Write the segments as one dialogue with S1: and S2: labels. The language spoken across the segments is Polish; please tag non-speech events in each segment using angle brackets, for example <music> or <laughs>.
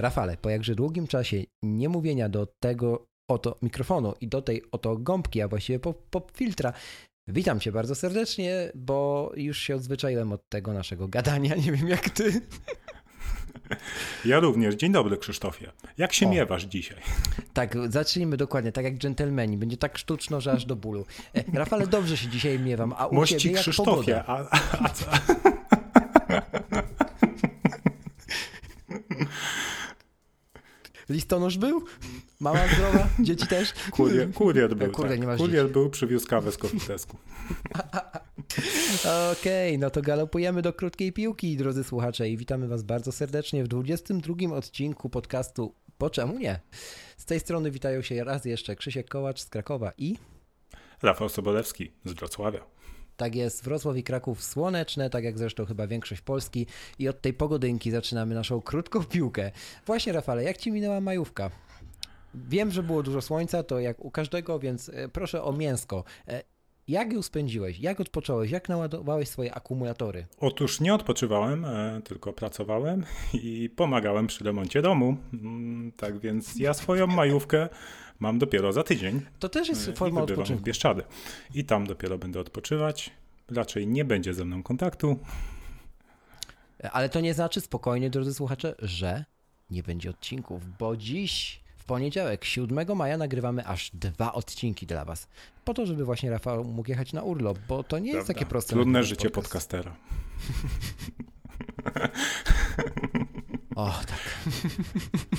S1: Rafale, po jakże długim czasie nie mówienia do tego oto mikrofonu i do tej oto gąbki, a właściwie pop, pop filtra, witam cię bardzo serdecznie, bo już się odzwyczaiłem od tego naszego gadania. Nie wiem jak ty.
S2: Ja również. Dzień dobry, Krzysztofie. Jak się o. miewasz dzisiaj?
S1: Tak, zacznijmy dokładnie, tak jak dżentelmeni. Będzie tak sztuczno, że aż do bólu. E, Rafale, dobrze się dzisiaj miewam, a u Mości ciebie jak Krzysztofie, a, a, a Listonosz był? Mama zdrowa? Dzieci też?
S2: Kurier, kurier był, Kurde, tak. nie masz Kurier dzieci. był, przywiózł kawę z kofitesku.
S1: Okej, okay, no to galopujemy do krótkiej piłki, drodzy słuchacze, i witamy Was bardzo serdecznie w 22 odcinku podcastu Po czemu nie? Z tej strony witają się raz jeszcze Krzysiek Kołacz z Krakowa i
S2: Rafał Sobolewski z Wrocławia.
S1: Tak jest, Wrocław i Kraków słoneczne, tak jak zresztą chyba większość Polski. I od tej pogodynki zaczynamy naszą krótką piłkę. Właśnie, Rafale, jak ci minęła majówka? Wiem, że było dużo słońca, to jak u każdego, więc e, proszę o mięsko. E, jak ją spędziłeś? Jak odpocząłeś? Jak naładowałeś swoje akumulatory?
S2: Otóż nie odpoczywałem, e, tylko pracowałem i pomagałem przy remoncie domu. Mm, tak więc ja swoją majówkę mam dopiero za tydzień.
S1: To też jest forma odpoczynku.
S2: w Bieszczady. I tam dopiero będę odpoczywać. Raczej nie będzie ze mną kontaktu.
S1: Ale to nie znaczy spokojnie, drodzy słuchacze, że nie będzie odcinków, bo dziś poniedziałek, 7 maja, nagrywamy aż dwa odcinki dla Was. Po to, żeby właśnie Rafał mógł jechać na urlop, bo to nie Prawda. jest takie proste.
S2: Trudne życie podcast. podcastera.
S1: o, tak.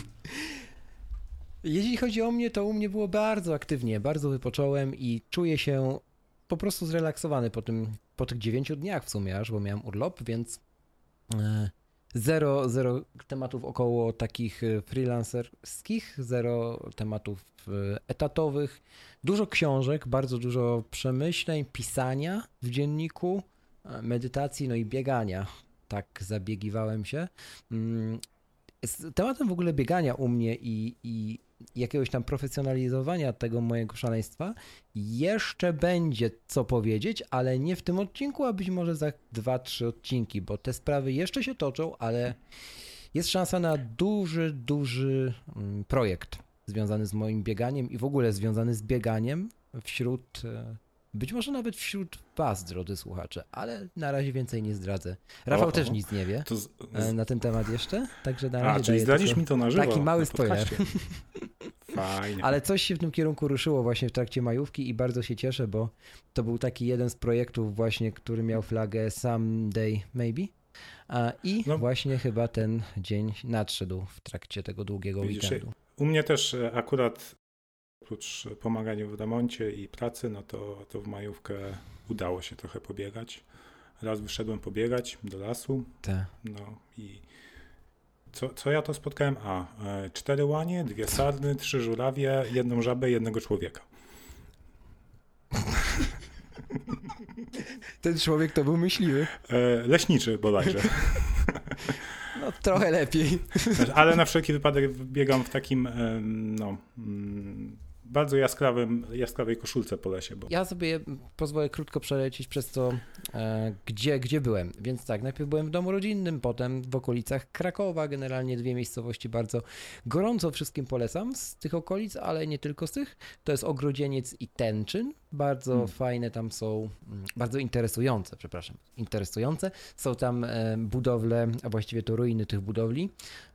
S1: <laughs> Jeśli chodzi o mnie, to u mnie było bardzo aktywnie, bardzo wypocząłem i czuję się po prostu zrelaksowany po, tym, po tych dziewięciu dniach w sumie aż, bo miałem urlop, więc e, zero, zero tematów około takich e, freelancerskich, zero tematów e, etatowych, dużo książek, bardzo dużo przemyśleń, pisania w dzienniku, medytacji, no i biegania. Tak zabiegiwałem się. Mm, tematem w ogóle biegania u mnie i, i jakiegoś tam profesjonalizowania tego mojego szaleństwa jeszcze będzie co powiedzieć, ale nie w tym odcinku, a być może za dwa, trzy odcinki, bo te sprawy jeszcze się toczą, ale jest szansa na duży, duży mm, projekt związany z moim bieganiem i w ogóle związany z bieganiem wśród e, być może nawet wśród Was, drodzy słuchacze, ale na razie więcej nie zdradzę. Rafał o, też nic nie wie z, z... na ten temat jeszcze, także na razie
S2: A, czyli zdradzisz mi to na żywo.
S1: Taki mały spoiler.
S2: Fajnie.
S1: Ale coś się w tym kierunku ruszyło właśnie w trakcie majówki i bardzo się cieszę, bo to był taki jeden z projektów właśnie, który miał flagę Someday Maybe. I no. właśnie chyba ten dzień nadszedł w trakcie tego długiego Widzisz, weekendu.
S2: U mnie też e, akurat oprócz pomagania w remoncie i pracy, no to, to w majówkę udało się trochę pobiegać. Raz wyszedłem pobiegać do lasu.
S1: Tak.
S2: No i co, co ja to spotkałem? A, e, cztery łanie, dwie sarny, trzy żurawie, jedną żabę, jednego człowieka.
S1: Ten człowiek to był myśliwy.
S2: E, leśniczy bodajże.
S1: No trochę lepiej.
S2: Ale na wszelki wypadek biegam w takim, no, mm, bardzo jaskrawym, jaskrawej koszulce po lesie. Bo...
S1: Ja sobie pozwolę krótko przelecieć przez to, e, gdzie, gdzie byłem. Więc tak, najpierw byłem w domu rodzinnym, potem w okolicach Krakowa, generalnie dwie miejscowości bardzo gorąco wszystkim polecam z tych okolic, ale nie tylko z tych. To jest Ogrodzieniec i Tęczyn. Bardzo hmm. fajne tam są, mm, bardzo interesujące, przepraszam, interesujące. Są tam e, budowle, a właściwie to ruiny tych budowli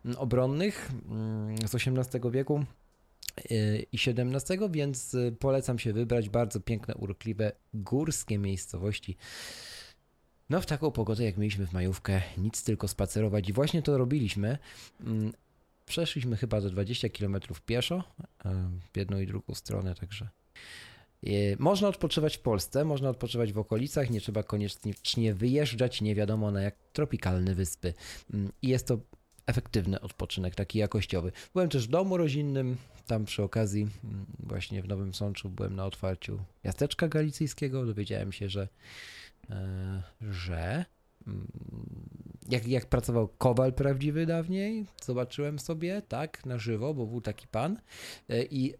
S1: mm, obronnych mm, z XVIII wieku i 17, więc y, polecam się wybrać. Bardzo piękne, urokliwe, górskie miejscowości. No w taką pogodę jak mieliśmy w majówkę, nic tylko spacerować i właśnie to robiliśmy. Mm, przeszliśmy chyba do 20 km pieszo w jedną i drugą stronę, także można odpoczywać w Polsce, można odpoczywać w okolicach, nie trzeba koniecznie wyjeżdżać nie wiadomo na jak tropikalne wyspy. Mm, I jest to efektywny odpoczynek, taki jakościowy. Byłem też w domu rodzinnym, tam przy okazji mm, właśnie w Nowym Sączu byłem na otwarciu miasteczka galicyjskiego, dowiedziałem się, że, e, że mm, jak, jak pracował kowal prawdziwy dawniej, zobaczyłem sobie, tak, na żywo, bo był taki pan e, i e,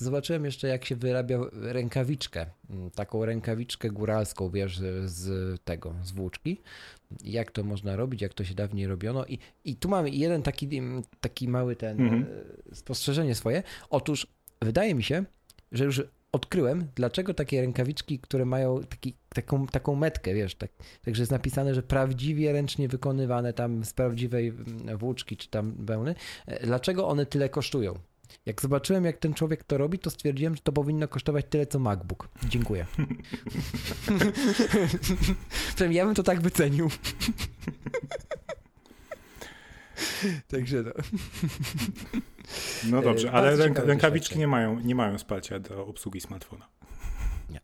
S1: zobaczyłem jeszcze, jak się wyrabia rękawiczkę, mm, taką rękawiczkę góralską, wiesz, z tego, z włóczki. Jak to można robić, jak to się dawniej robiono. I, i tu mamy jeden taki, mm, taki mały ten mhm. E, spostrzeżenie swoje. Otóż wydaje mi się, że już odkryłem, dlaczego takie rękawiczki, które mają taki, taką, taką metkę, wiesz, tak, także jest napisane, że prawdziwie ręcznie wykonywane tam z prawdziwej mm, włóczki czy tam wełny, e, dlaczego one tyle kosztują? Jak zobaczyłem, jak ten człowiek to robi, to stwierdziłem, że to powinno kosztować tyle, co MacBook. Dziękuję. <laughs> Przynajmniej ja bym to tak wycenił. Także no.
S2: No dobrze, ale ręka, rękawiczki nie mają, nie mają wsparcia do obsługi smartfona.
S1: Nie.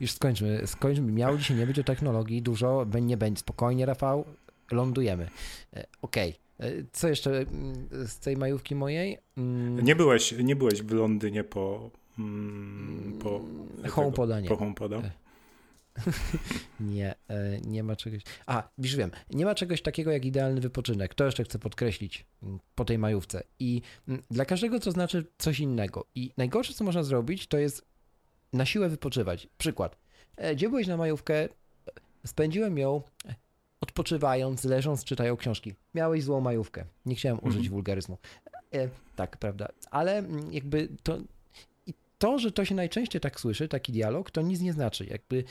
S1: Już skończmy. skończmy. Miało dzisiaj nie być o technologii dużo, nie będzie. Spokojnie, Rafał, lądujemy. E, okej. Okay. E, co jeszcze mm, z tej majówki mojej?
S2: Mm. Nie byłeś, nie byłeś w Londynie po mm, po
S1: HomePoda, nie.
S2: Po HomePoda? E. <laughs>
S1: nie, e, nie ma czegoś. A, już wiem, nie ma czegoś takiego jak idealny wypoczynek. To jeszcze chcę podkreślić po tej majówce. I dla każdego to znaczy coś innego. I najgorsze, co można zrobić, to jest na siłę wypoczywać. Przykład. Gdzie byłeś na majówkę? Spędziłem ją odpoczywając, leżąc, czytają książki. Miałeś złą majówkę. Nie chciałem użyć mm -hmm. wulgaryzmu. E, tak, prawda. Ale mm, jakby to. To, że to się najczęściej tak słyszy, taki dialog, to nic nie znaczy. Jakby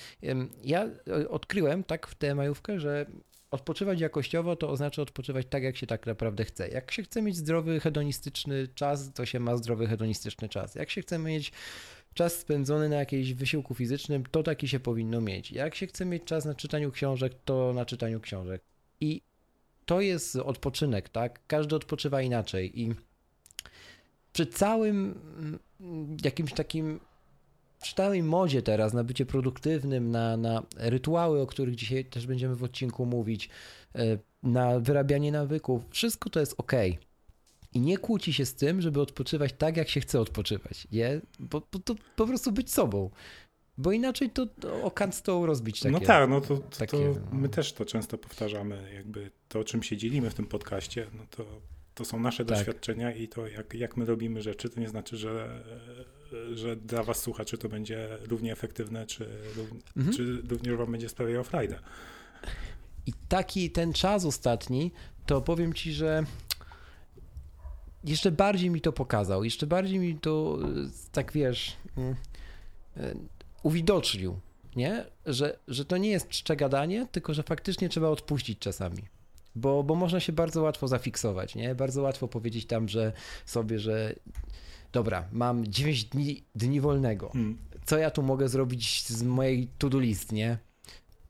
S1: ja e, odkryłem tak w tę majówkę, że odpoczywać jakościowo to oznacza odpoczywać tak, jak się tak naprawdę chce. Jak się chce mieć zdrowy, hedonistyczny czas, to się ma zdrowy, hedonistyczny czas. Jak się chce mieć czas spędzony na jakimś wysiłku fizycznym, to taki się powinno mieć. Jak się chce mieć czas na czytaniu książek, to na czytaniu książek. I to jest odpoczynek, tak? Każdy odpoczywa inaczej i przy całym mm, jakimś takim przy całej modzie teraz na bycie produktywnym, na, na rytuały, o których dzisiaj też będziemy w odcinku mówić, e, na wyrabianie nawyków, wszystko to jest ok i nie kłóci się z tym, żeby odpoczywać tak, jak się chce odpoczywać. Nie? Bo, bo to po prostu być sobą. Bo inaczej to, to o stołu rozbić
S2: no takie. No tak, no to, to, takie, to my też to często powtarzamy, jakby to, o czym się dzielimy w tym podcaście, no to, to są nasze tak. doświadczenia i to, jak, jak my robimy rzeczy, to nie znaczy, że, że dla was słuchaczy to będzie równie efektywne, czy, mhm. czy również wam będzie sprawiało frajdę.
S1: I taki ten czas ostatni, to powiem ci, że jeszcze bardziej mi to pokazał, jeszcze bardziej mi to, tak wiesz, mm, e, uwidocznił, nie? Że, że to nie jest czcze gadanie, tylko że faktycznie trzeba odpuścić czasami. Bo, bo można się bardzo łatwo zafiksować, nie? Bardzo łatwo powiedzieć tam, że sobie, że dobra, mam 9 dni, dni wolnego. Hmm. Co ja tu mogę zrobić z mojej to-do list, nie?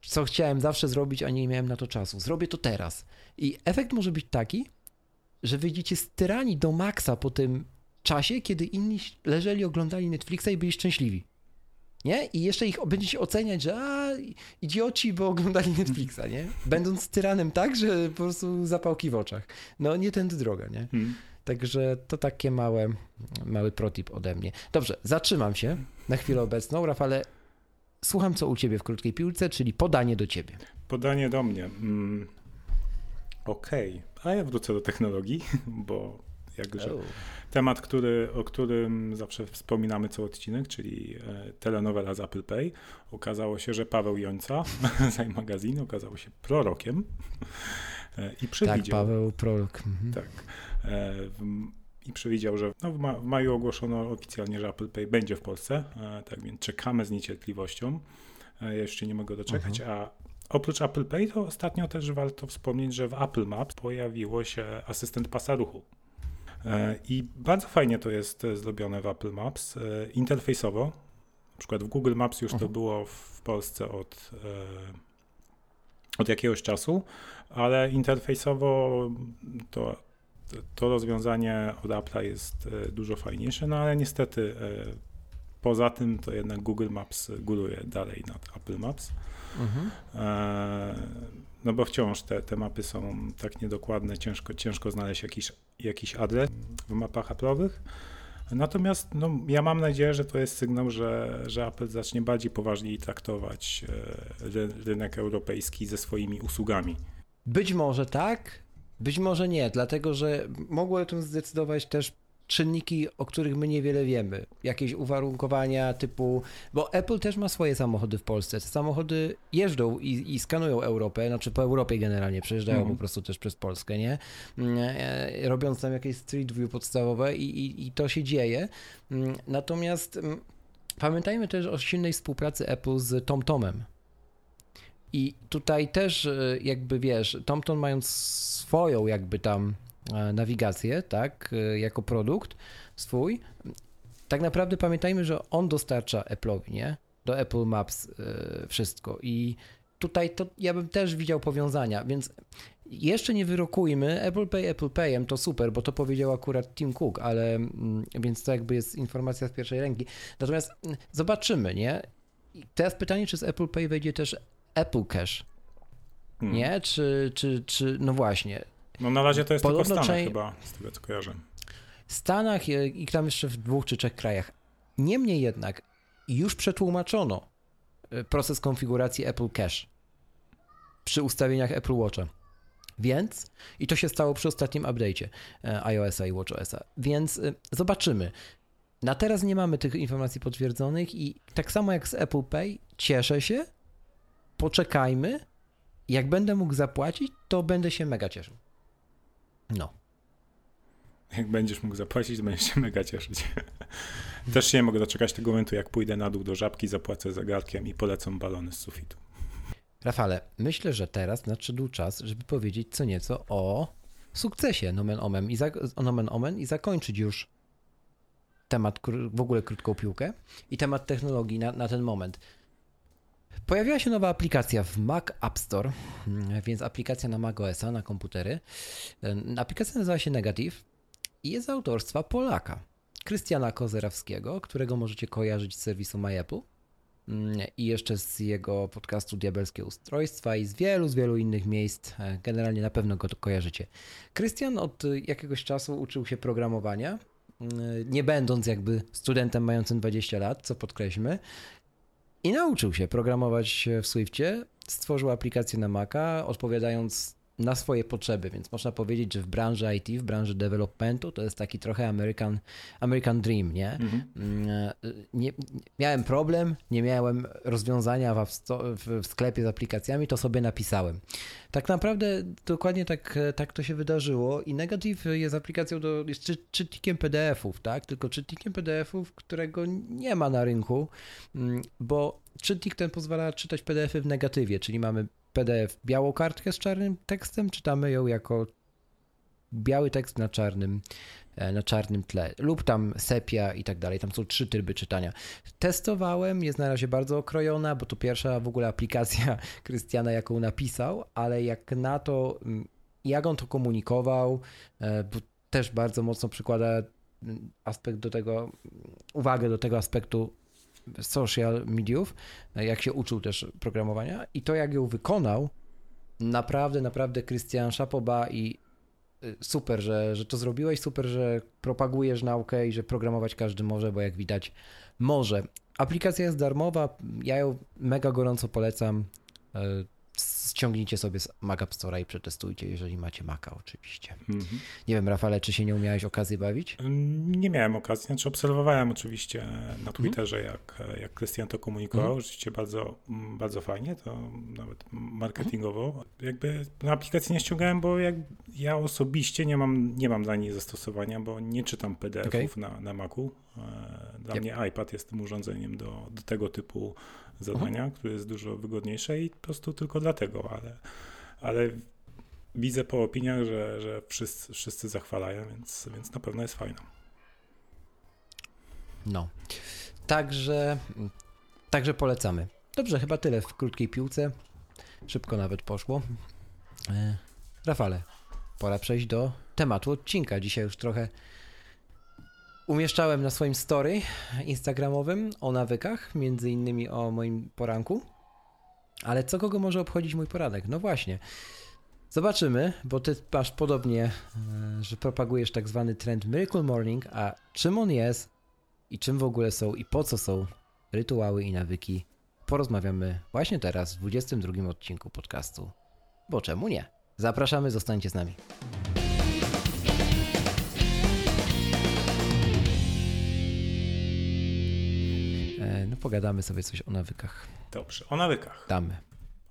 S1: Co chciałem zawsze zrobić, a nie miałem na to czasu. Zrobię to teraz. I efekt może być taki, że wyjdziecie styrani do maksa po tym czasie, kiedy inni leżeli, oglądali Netflixa i byli szczęśliwi. Nie? I jeszcze ich będziecie oceniać, że a, idioci, bo oglądali Netflixa, nie? Będąc tyranem tak, że po prostu zapałki w oczach. No nie tędy droga, nie? Hmm. Także to takie małe, mały protip ode mnie. Dobrze, zatrzymam się na chwilę obecną. Rafale, słucham co u ciebie w krótkiej piłce, czyli podanie do ciebie.
S2: Podanie do mnie. Mm. Okej. Okay. A ja wrócę do technologii, <laughs> bo jakże oh. temat, który, o którym zawsze wspominamy co odcinek, czyli e, telenowela z Apple Pay. Okazało się, że Paweł Jońca <laughs> z magazyn okazał się prorokiem e, i przewidział... Tak,
S1: Paweł prorok. Mhm.
S2: Tak. E, I przewidział, że no w, ma w maju ogłoszono oficjalnie, że Apple Pay będzie w Polsce, tak więc czekamy z niecierpliwością. Ja jeszcze nie mogę doczekać, a Oprócz Apple Pay to ostatnio też warto wspomnieć, że w Apple Maps pojawiło się asystent pasa ruchu. E, I bardzo fajnie to jest e, zrobione w Apple Maps, e, interfejsowo. Na przykład w Google Maps już to mhm. było w Polsce od, od jakiegoś czasu, ale interfejsowo to to rozwiązanie od Apple'a jest dużo fajniejsze, no ale niestety poza tym to jednak Google Maps góruje dalej nad Apple Maps. Mhm. No bo wciąż te, te mapy są tak niedokładne, ciężko, ciężko znaleźć jakiś, jakiś adres w mapach Apple'owych. Natomiast no, ja mam nadzieję, że to jest sygnał, że, że Apple zacznie bardziej poważniej traktować e, rynek europejski ze swoimi usługami.
S1: Być może tak, być może nie, dlatego że mogło o tym zdecydować też czynniki, o których my niewiele wiemy. Jakieś uwarunkowania typu, bo Apple też ma swoje samochody w Polsce. Te samochody jeżdżą i, i skanują Europę, znaczy po Europie generalnie, przejeżdżają mm. po prostu też przez Polskę, nie? Mm, e, robiąc tam jakieś street view podstawowe i, i, i to się dzieje. Mm, natomiast pamiętajmy też o silnej współpracy Apple z TomTomem. I tutaj też e, jakby wiesz, TomTom mając swoją jakby tam nawigację, tak, e, jako produkt swój, tak naprawdę pamiętajmy, że on dostarcza Apple'owi, nie? Do Apple Maps e, wszystko i tutaj to ja bym też widział powiązania, więc jeszcze nie wyrokujmy, Apple Pay Apple Payem to super, bo to powiedział akurat Tim Cook, ale mm, więc to jakby jest informacja z pierwszej ręki. Natomiast mm, zobaczymy, nie? teraz pytanie, czy z Apple Pay wejdzie też Apple Cash, hmm. nie? Czy, czy, czy, no właśnie,
S2: no na razie to jest Podobno tylko Stanach chyba, z tego co kojarzę.
S1: Stanach i tam jeszcze w dwóch czy trzech krajach. Niemniej jednak już przetłumaczono e, proces konfiguracji Apple Cache przy ustawieniach Apple Watcha. Więc, i to się stało przy ostatnim update'cie e, iOS-a i WatchOS-a, więc e, zobaczymy. Na teraz nie mamy tych informacji potwierdzonych i tak samo jak z Apple Pay, cieszę się, poczekajmy. Jak będę mógł zapłacić, to będę się mega cieszył. No.
S2: Jak będziesz mógł zapłacić, to będziesz się mega cieszyć. <laughs> Też się nie mogę doczekać tego momentu, jak pójdę na dół do żabki, zapłacę zegarkiem i polecą balony z sufitu.
S1: Rafale, myślę, że teraz nadszedł czas, żeby powiedzieć co nieco o sukcesie Nomen Omen i, za, Nomen Omen i zakończyć już temat, w ogóle krótką piłkę i temat technologii na, na ten moment. Pojawiła się nowa aplikacja w Mac App Store, mm, więc aplikacja na macOSa, na komputery. Aplikacja nazywa się Negative i jest autorstwa Polaka, Krystiana Kozerawskiego, którego możecie kojarzyć z serwisu MyApple mm, i jeszcze z jego podcastu Diabelskie Ustrojstwa i z wielu, z wielu innych miejsc. E, generalnie na pewno go kojarzycie. Krystian od jakiegoś czasu uczył się programowania, mm, nie będąc jakby studentem mającym 20 lat, co podkreślmy, i nauczył się programować w Swiftie, stworzył aplikację na Maca, odpowiadając na swoje potrzeby, więc można powiedzieć, że w branży IT, w branży developmentu to jest taki trochę American, American Dream, nie? Mhm. Mm, nie? Miałem problem, nie miałem rozwiązania w, w, sklepie z aplikacjami, to sobie napisałem. Tak naprawdę dokładnie tak, tak to się wydarzyło i Negative jest aplikacją do, jest czy, czytnikiem PDF-ów, tak? Tylko czytnikiem PDF-ów, którego nie ma na rynku, mm, bo czytnik ten pozwala czytać PDF-y w negatywie, czyli mamy PDF białą kartkę z czarnym tekstem, czytamy ją jako biały tekst na czarnym, e, na czarnym tle, lub tam sepia i tak dalej. Tam są trzy tryby czytania. Testowałem, jest na razie bardzo okrojona, bo to pierwsza w ogóle aplikacja <laughs> Krystiana, jaką napisał, ale jak na to, mm, jak on to komunikował, e, bo też bardzo mocno przykłada mm, aspekt do tego, uwagę do tego aspektu social mediów, jak się uczył też programowania i to jak ją wykonał, naprawdę, naprawdę Krystian Szapoba i y, super, że, że to zrobiłeś, super, że propagujesz naukę i że programować każdy może, bo jak widać może. Aplikacja jest darmowa, ja ją mega gorąco polecam. Ściągnijcie sobie z Mac App Store'a i przetestujcie, jeżeli macie Maca oczywiście. Mm -hmm. Nie wiem, Rafale, czy się nie miałeś okazji bawić?
S2: Nie miałem okazji, znaczy obserwowałem oczywiście na Twitterze, mm -hmm. jak, jak Krystian to komunikował, mm -hmm. rzeczywiście bardzo, bardzo fajnie, to nawet marketingowo. Mhm. Jakby na aplikację nie ściągałem, bo jak ja osobiście nie mam, nie mam dla niej zastosowania, bo nie czytam PDF-ów okay. na, na Macu. E, dla yep. mnie iPad jest tym urządzeniem do, do tego typu zadania, mhm. które jest dużo wygodniejsze i po prostu tylko dlatego, ale, ale widzę po opiniach, że, że wszyscy, wszyscy zachwalają, więc, więc na pewno jest fajna.
S1: No. Także, także polecamy. Dobrze, chyba tyle w krótkiej piłce. Szybko nawet poszło. E, Rafale, pora przejść do tematu odcinka. Dzisiaj już trochę umieszczałem na swoim story instagramowym o nawykach, między innymi o moim poranku. Ale co kogo może obchodzić mój poranek? No właśnie. Zobaczymy, bo ty masz podobnie, e, że propagujesz tak zwany trend Miracle Morning, a czym on jest i czym w ogóle są i po co są rytuały i nawyki, porozmawiamy właśnie teraz w 22 odcinku podcastu. Bo czemu nie? Zapraszamy, zostańcie z nami. E, no pogadamy sobie coś o nawykach.
S2: Dobrze, o nawykach.
S1: Damy.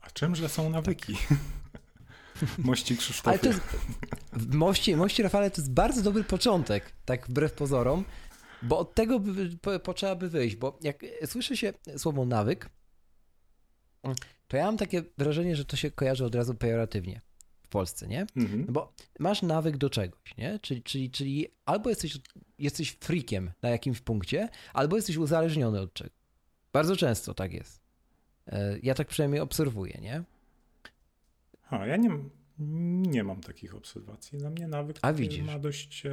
S2: A czymże są nawyki? <laughs> Mości Krzysztofie. Ale to jest,
S1: mości, mości Rafale to jest bardzo dobry początek, tak wbrew pozorom, bo od tego by, po, potrzeba by wyjść, bo jak słyszy się słowo nawyk, to ja mam takie wrażenie, że to się kojarzy od razu pejoratywnie Polsce, nie? Mhm. No bo masz nawyk do czegoś, nie? Czyli, czyli, czyli albo jesteś, jesteś freakiem na jakimś punkcie, albo jesteś uzależniony od czegoś. Bardzo często tak jest. E, ja tak przynajmniej obserwuję, nie?
S2: A, ja nie, nie mam takich obserwacji. Dla mnie nawyk A, widzisz. ma dość e,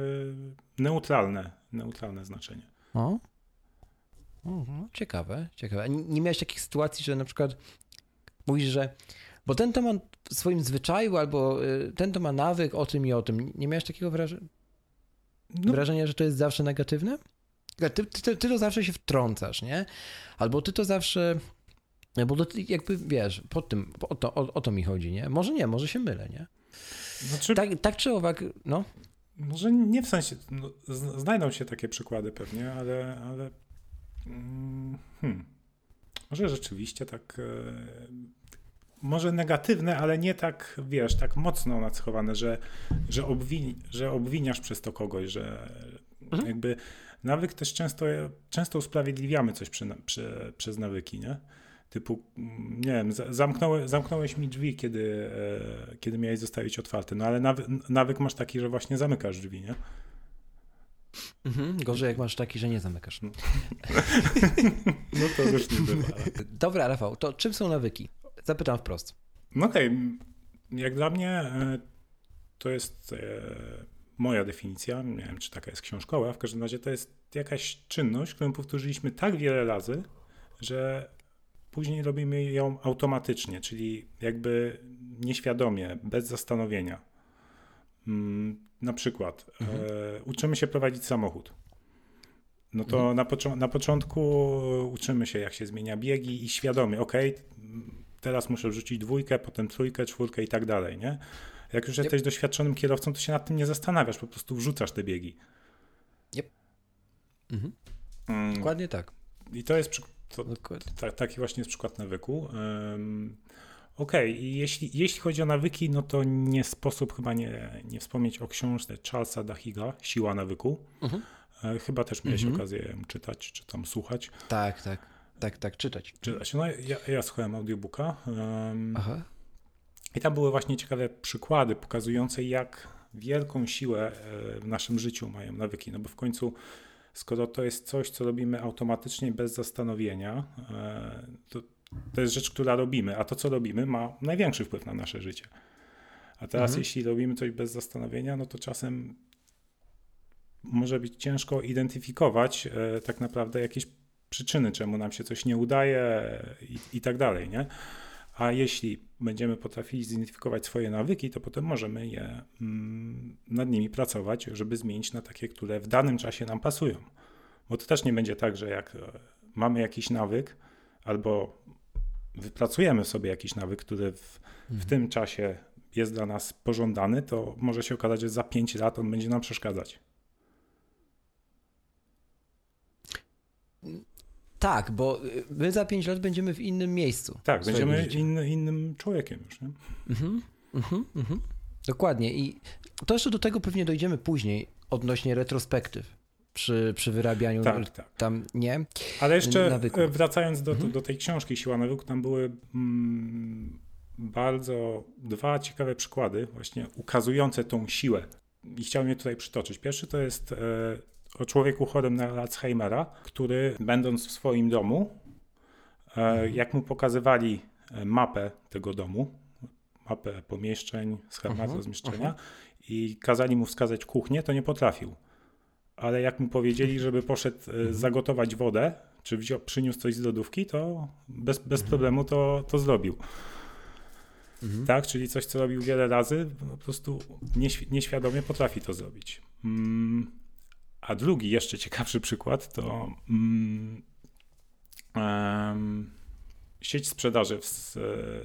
S2: neutralne, neutralne znaczenie. O?
S1: no, ciekawe, ciekawe. Nie, nie miałeś takich sytuacji, że na przykład mówisz, że bo ten to ma w swoim zwyczaju albo y, ten to ma nawyk o tym i o tym. Nie miałeś takiego wrażenia, no. wrażenia że to jest zawsze negatywne? Ty, ty, ty, to zawsze się wtrącasz, nie? Albo ty to zawsze bo jakby wiesz, po tym, o to, o, o, to mi chodzi, nie? Może nie, może się mylę, nie? Znaczy, tak, tak czy owak, no.
S2: Może nie w sensie, no, znajdą się takie przykłady pewnie, ale, ale mm, hmm, może rzeczywiście tak, e, może negatywne, ale nie tak, wiesz, tak mocno nacechowane, że, że, obwini, że obwiniasz przez to kogoś, że mhm. jakby nawyk też często, często usprawiedliwiamy coś przy, przy, przez nawyki, nie? typu, mm, nie wiem, zamknąłeś, zamknąłeś mi drzwi, kiedy, e, kiedy miałeś zostawić otwarte, no ale nawy, nawyk masz taki, że właśnie zamykasz drzwi, nie?
S1: Mhm, gorzej jak masz taki, że nie zamykasz.
S2: No, <laughs> no to już nie bywa.
S1: Dobra, Rafał, to czym są nawyki? Zapytam wprost.
S2: No okej, okay. jak dla mnie e, to jest e, moja definicja, nie wiem czy taka jest książkowa, w każdym razie to jest jakaś czynność, którą powtórzyliśmy tak wiele razy, że później robimy ją automatycznie, czyli jakby nieświadomie, bez zastanowienia. Mm, na przykład mhm. e, uczymy się prowadzić samochód. No to mhm. na, pocz na początku uczymy się, jak się zmienia biegi i świadomie, ok, teraz muszę wrzucić dwójkę, potem trójkę, czwórkę i tak dalej, nie? Jak już yep. jesteś doświadczonym kierowcą, to się nad tym nie zastanawiasz, po prostu wrzucasz te biegi.
S1: Yep. Mhm. Mm. Dokładnie tak.
S2: I to jest to, ta, taki właśnie jest przykład nawyku. Um, Okej, okay. jeśli, jeśli chodzi o nawyki, no to nie sposób chyba nie, nie wspomnieć o książce Charlesa Dahiga, Siła nawyku. Mhm. E, chyba też miałeś mhm. okazję czytać, czy tam słuchać.
S1: Tak, tak, tak, tak, czytać.
S2: Czytać. No ja, ja słuchałem audiobooka. Um, Aha. I tam były właśnie ciekawe przykłady pokazujące, jak wielką siłę e, w naszym życiu mają nawyki. No bo w końcu skoro to jest coś, co robimy automatycznie, bez zastanowienia, e, to, to jest rzecz, która robimy, a to, co robimy, ma największy wpływ na nasze życie. A teraz, mhm. jeśli robimy coś bez zastanowienia, no to czasem może być ciężko identyfikować e, tak naprawdę jakieś przyczyny, czemu nam się coś nie udaje i, i tak dalej, nie? A jeśli będziemy potrafili zidentyfikować swoje nawyki, to potem możemy je mm, nad nimi pracować, żeby zmienić na takie, które w danym czasie nam pasują. Bo to też nie będzie tak, że jak e, mamy jakiś nawyk albo wypracujemy sobie jakiś nawyk, który w, mhm. w tym czasie jest dla nas pożądany, to może się okazać, że za 5 lat on będzie nam przeszkadzać.
S1: Tak, bo y, my za 5 lat będziemy w innym miejscu.
S2: Tak, będziemy inny, innym człowiekiem już. Nie? Mhm,
S1: mhm, mhm. Dokładnie. I to jeszcze do tego pewnie dojdziemy później odnośnie retrospektyw przy, przy wyrabianiu tak, tak. tam, nie?
S2: Ale jeszcze nawyków. wracając do, mhm. do tej książki Siła nawyku, tam były mm, bardzo dwa ciekawe przykłady właśnie ukazujące tą siłę. I chciałem je tutaj przytoczyć. Pierwszy to jest e, o człowieku chorym na Alzheimera, który będąc w swoim domu, e, jak mu pokazywali e, mapę tego domu, mapę pomieszczeń, schemat uh-huh, rozmieszczenia uh-huh. i kazali mu wskazać kuchnię, to nie potrafił. Ale jak mu powiedzieli, żeby poszedł uh-huh. zagotować wodę, czy wziął, przyniósł coś z lodówki, to bez, bez problemu to, to zrobił. Tak, czyli coś, co robił wiele razy, po prostu nieświadomie potrafi to zrobić. Mm, a drugi, jeszcze ciekawszy przykład, to um, um, sieć sprzedaży w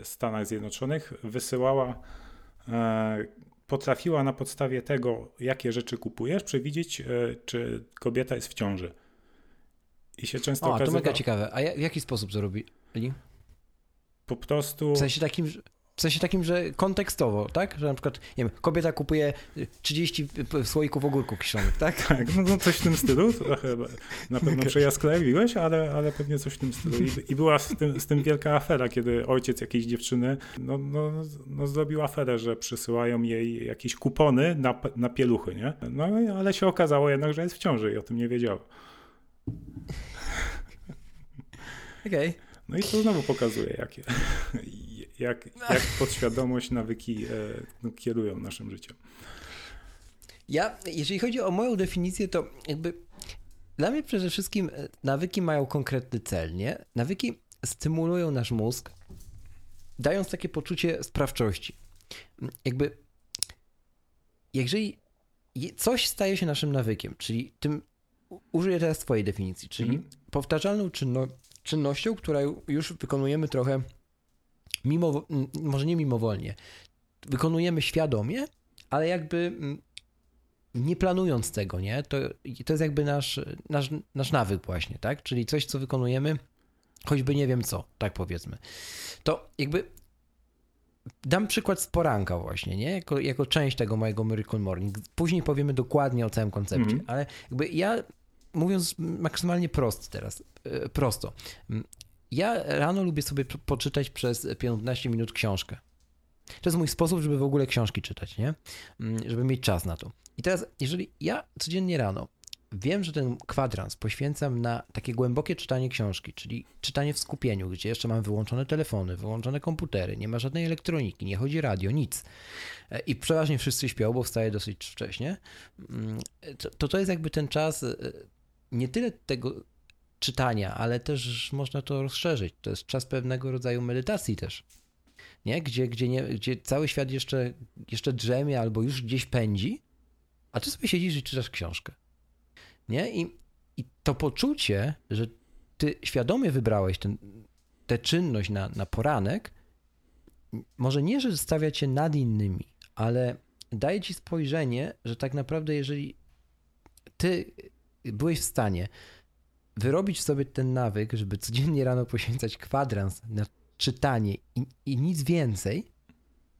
S2: Stanach Zjednoczonych wysyłała, e, potrafiła na podstawie tego, jakie rzeczy kupujesz, przewidzieć, e, czy kobieta jest w ciąży.
S1: I się często o, okazywa... to mega ciekawe. A w jaki sposób to robili?
S2: Po prostu...
S1: W sensie takim. W sensie takim, że kontekstowo, tak? Że na przykład, nie wiem, kobieta kupuje 30 słoików ogórków kiszonych, tak?
S2: Tak, no, no coś w tym stylu. Trochę na pewno przejasklewiłeś, ale, ale pewnie coś w tym stylu. I, i była z tym, z tym, wielka afera, kiedy ojciec jakiejś dziewczyny no, no, no, zrobił aferę, że przysyłają jej jakieś kupony na, na pieluchy, nie? No ale się okazało jednak, że jest w ciąży i o tym nie wiedziała.
S1: Okej. Okay.
S2: No i to znowu pokazuje, jakie jak, jak podświadomość, nawyki e, no, kierują naszym życiem.
S1: Ja, jeżeli chodzi o moją definicję, to jakby dla mnie przede wszystkim e, nawyki mają konkretny cel, nie? Nawyki stymulują nasz mózg, dając takie poczucie sprawczości. Jakby, jeżeli coś staje się naszym nawykiem, czyli tym, użyję teraz twojej definicji, czyli mm. powtarzalną czynno, czynnością, która już wykonujemy trochę mimo, może nie mimowolnie, wykonujemy świadomie, ale jakby nie planując tego, nie? To, to jest jakby nasz, nasz, nasz nawyk właśnie, tak? Czyli coś, co wykonujemy, choćby nie wiem co, tak powiedzmy. To jakby dam przykład z poranka właśnie, nie? Jako, jako część tego mojego Miracle Morning. Później powiemy dokładnie o całym koncepcie, mm. ale jakby ja mówiąc maksymalnie prosto teraz, e, prosto. Ja rano lubię sobie poczytać przez 15 minut książkę. To jest mój sposób, żeby w ogóle książki czytać, nie? Mm, żeby mieć czas na to. I teraz, jeżeli ja codziennie rano wiem, że ten kwadrans poświęcam na takie głębokie czytanie książki, czyli czytanie w skupieniu, gdzie jeszcze mam wyłączone telefony, wyłączone komputery, nie ma żadnej elektroniki, nie chodzi radio, nic. E, I przeważnie wszyscy śpią, bo wstaję dosyć wcześnie. Mm, to to jest jakby ten czas e, nie tyle tego czytania, ale też można to rozszerzyć. To jest czas pewnego rodzaju medytacji też. Nie? Gdzie, gdzie, nie, gdzie cały świat jeszcze, jeszcze drzemie albo już gdzieś pędzi, a ty sobie siedzisz i czytasz książkę. Nie? I, i to poczucie, że ty świadomie wybrałeś ten, tę czynność na, na poranek, może nie, że stawia cię nad innymi, ale daje ci spojrzenie, że tak naprawdę, jeżeli ty byłeś w stanie wyrobić sobie ten nawyk, żeby codziennie rano poświęcać kwadrans na czytanie i, i nic więcej,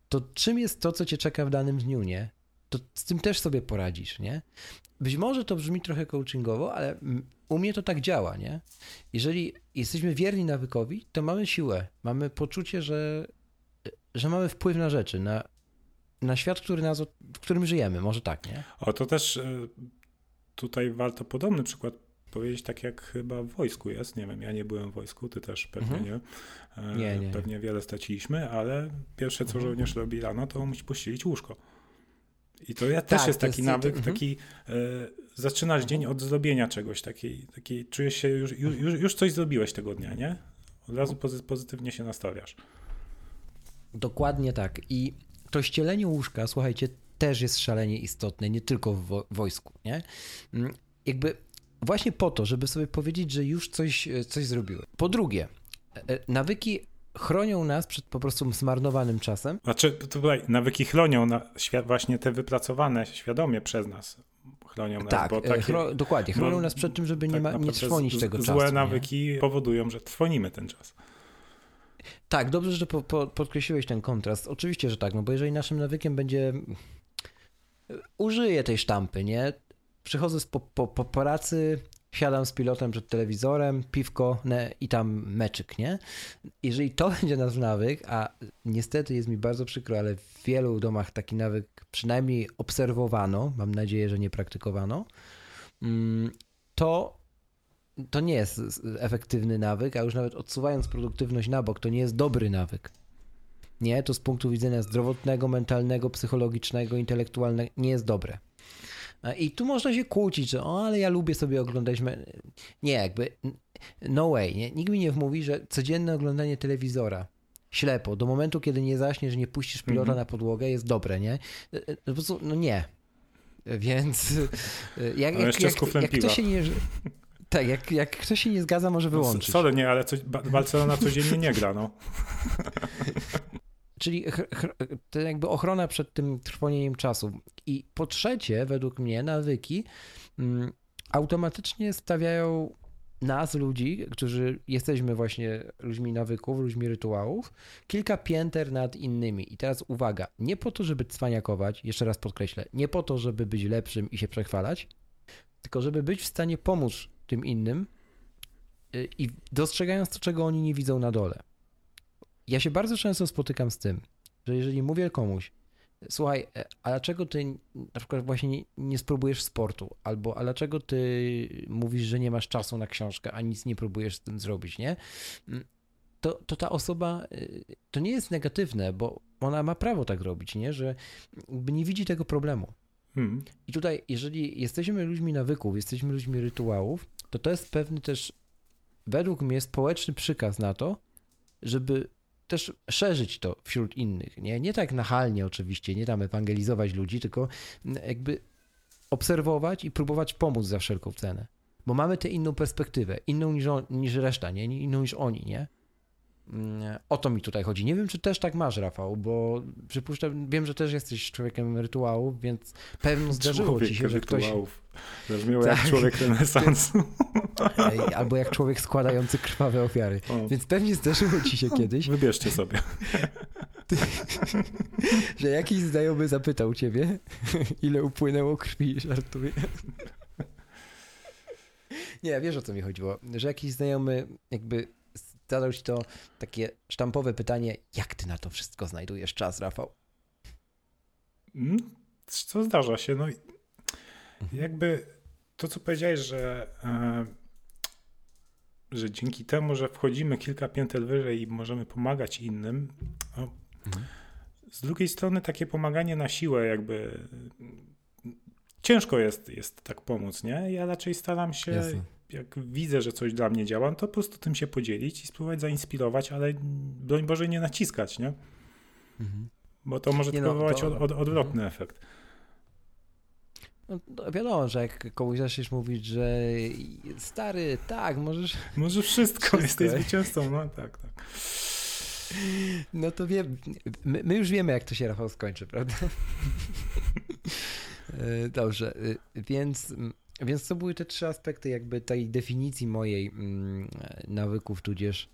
S1: to czym jest to, co cię czeka w danym dniu, nie? To z tym też sobie poradzisz, nie? Być może to brzmi trochę coachingowo, ale u mnie to tak działa, nie? Jeżeli jesteśmy wierni nawykowi, to mamy siłę, mamy poczucie, że, że mamy wpływ na rzeczy, na, na świat, który nas, w którym żyjemy, może tak, nie?
S2: O, to też e, tutaj warto podobny przykład powiedzieć tak jak chyba w wojsku jest. Nie wiem, ja nie byłem w wojsku, ty też pewnie mhm. nie. nie. nie. Pewnie wiele straciliśmy, ale pierwsze co mhm. żołnierz robi rano, to musi pościelić łóżko. I to ja też tak, jest taki jest, nawyk, mhm. taki e, zaczynasz mhm. dzień od zrobienia czegoś, takiej, takiej czujesz się, już, już, już coś zrobiłeś tego dnia, nie? Od razu pozytywnie się nastawiasz.
S1: Dokładnie tak. I to ścielenie łóżka, słuchajcie, też jest szalenie istotne, nie tylko w wo wojsku, nie? Mm, jakby Właśnie po to, żeby sobie powiedzieć, że już coś, e, coś zrobiły. Po drugie, e, nawyki chronią nas przed po prostu zmarnowanym czasem.
S2: Znaczy, tutaj nawyki chronią na, właśnie te wypracowane świadomie przez nas. Chronią nas,
S1: tak, bo takie, chro, dokładnie. Chronią nas przed tym, żeby tak nie, ma, nie trwonić tego
S2: złe
S1: czasu.
S2: Złe nawyki nie? powodują, że trwonimy ten czas.
S1: Tak, dobrze, że po, po, podkreśliłeś ten kontrast. Oczywiście, że tak, no bo jeżeli naszym nawykiem będzie użyję tej sztampy, nie? Przychodzę po, po, po pracy, siadam z pilotem przed telewizorem, piwko ne, i tam meczyk, nie? Jeżeli to <laughs> będzie nasz nawyk, a niestety jest mi bardzo przykro, ale w wielu domach taki nawyk przynajmniej obserwowano, mam nadzieję, że nie praktykowano, mm, to to nie jest efektywny nawyk, a już nawet odsuwając produktywność na bok, to nie jest dobry nawyk. Nie, to z punktu widzenia zdrowotnego, mentalnego, psychologicznego, intelektualnego nie jest dobre. I tu można się kłócić, że o, ale ja lubię sobie oglądać. Nie, jakby no way. Nie? Nikt mi nie wmówi, że codzienne oglądanie telewizora ślepo, do momentu, kiedy nie zaśniesz, nie puścisz pilota mm -hmm. na podłogę, jest dobre, nie? No, po prostu, no nie. Więc jak, jak, jak, jak ktoś się nie... Tak, jak, jak ktoś się nie zgadza, może no, wyłączyć.
S2: Sorry, nie, ale coś, Barcelona codziennie nie gra, no. <laughs>
S1: Czyli to jakby ochrona przed tym trwonieniem czasu. I po trzecie, według mnie, nawyki mm, automatycznie stawiają nas, ludzi, którzy jesteśmy właśnie ludźmi nawyków, ludźmi rytuałów, kilka pięter nad innymi. I teraz uwaga, nie po to, żeby cwaniakować, jeszcze raz podkreślę, nie po to, żeby być lepszym i się przechwalać, tylko żeby być w stanie pomóc tym innym y, i dostrzegając to, czego oni nie widzą na dole. Ja się bardzo często spotykam z tym, że jeżeli mówię komuś, słuchaj, e, a dlaczego ty na przykład właśnie nie, nie, spróbujesz sportu? Albo a dlaczego ty mówisz, że nie masz czasu na książkę, a nic nie próbujesz z tym zrobić, nie? Mm, to, to ta osoba, y, to nie jest negatywne, bo ona ma prawo tak robić, nie? Że nie widzi tego problemu. Hmm. I tutaj, jeżeli jesteśmy ludźmi nawyków, jesteśmy ludźmi rytuałów, to to jest pewny też, według mnie, społeczny przykaz na to, żeby też szerzyć to wśród innych. Nie, nie tak nachalnie oczywiście, nie tam ewangelizować ludzi, tylko jakby obserwować i próbować pomóc za wszelką cenę. Bo mamy tę inną perspektywę, inną niż, on, niż reszta, nie? inną niż oni, nie? O to mi tutaj chodzi. Nie wiem, czy też tak masz, Rafał, bo przypuszczam, wiem, że też jesteś człowiekiem rytuałów, więc pewno zdarzyło człowiek ci się, że ktoś...
S2: Brzmiło tak. jak człowiek renesansu.
S1: Albo jak człowiek składający krwawe ofiary. O. Więc pewnie zdarzyło ci się kiedyś.
S2: Wybierzcie sobie.
S1: że jakiś znajomy zapytał ciebie, ile upłynęło krwi, żartuję. Nie, wiesz o co mi chodziło, że jakiś znajomy jakby zadał ci to takie sztampowe pytanie, jak ty na to wszystko znajdujesz czas, Rafał?
S2: Mm, co zdarza się? No jakby to, co powiedziałeś, że, e, że dzięki temu, że wchodzimy kilka pięter wyżej i możemy pomagać innym, no, mhm. z drugiej strony takie pomaganie na siłę jakby ciężko jest, jest tak pomóc, nie? Ja raczej staram się Jasne jak widzę, że coś dla mnie działa, to po prostu tym się podzielić i spróbować zainspirować, ale broń Boże nie naciskać, nie? Mhm. Bo to może tylko no, to... od, od, odwrotny mhm. efekt.
S1: No, no, wiadomo, że jak komuś zaczniesz mówić, że stary, tak, możesz...
S2: Możesz wszystko, wszystko jesteś zwycięzcą, no tak, tak.
S1: No to wiem, my, my, już wiemy, jak to się Rafał skończy, prawda? <laughs> E, dobrze, y, więc więc to były te trzy aspekty jakby tej definicji mojej mm, nawyków, tudzież,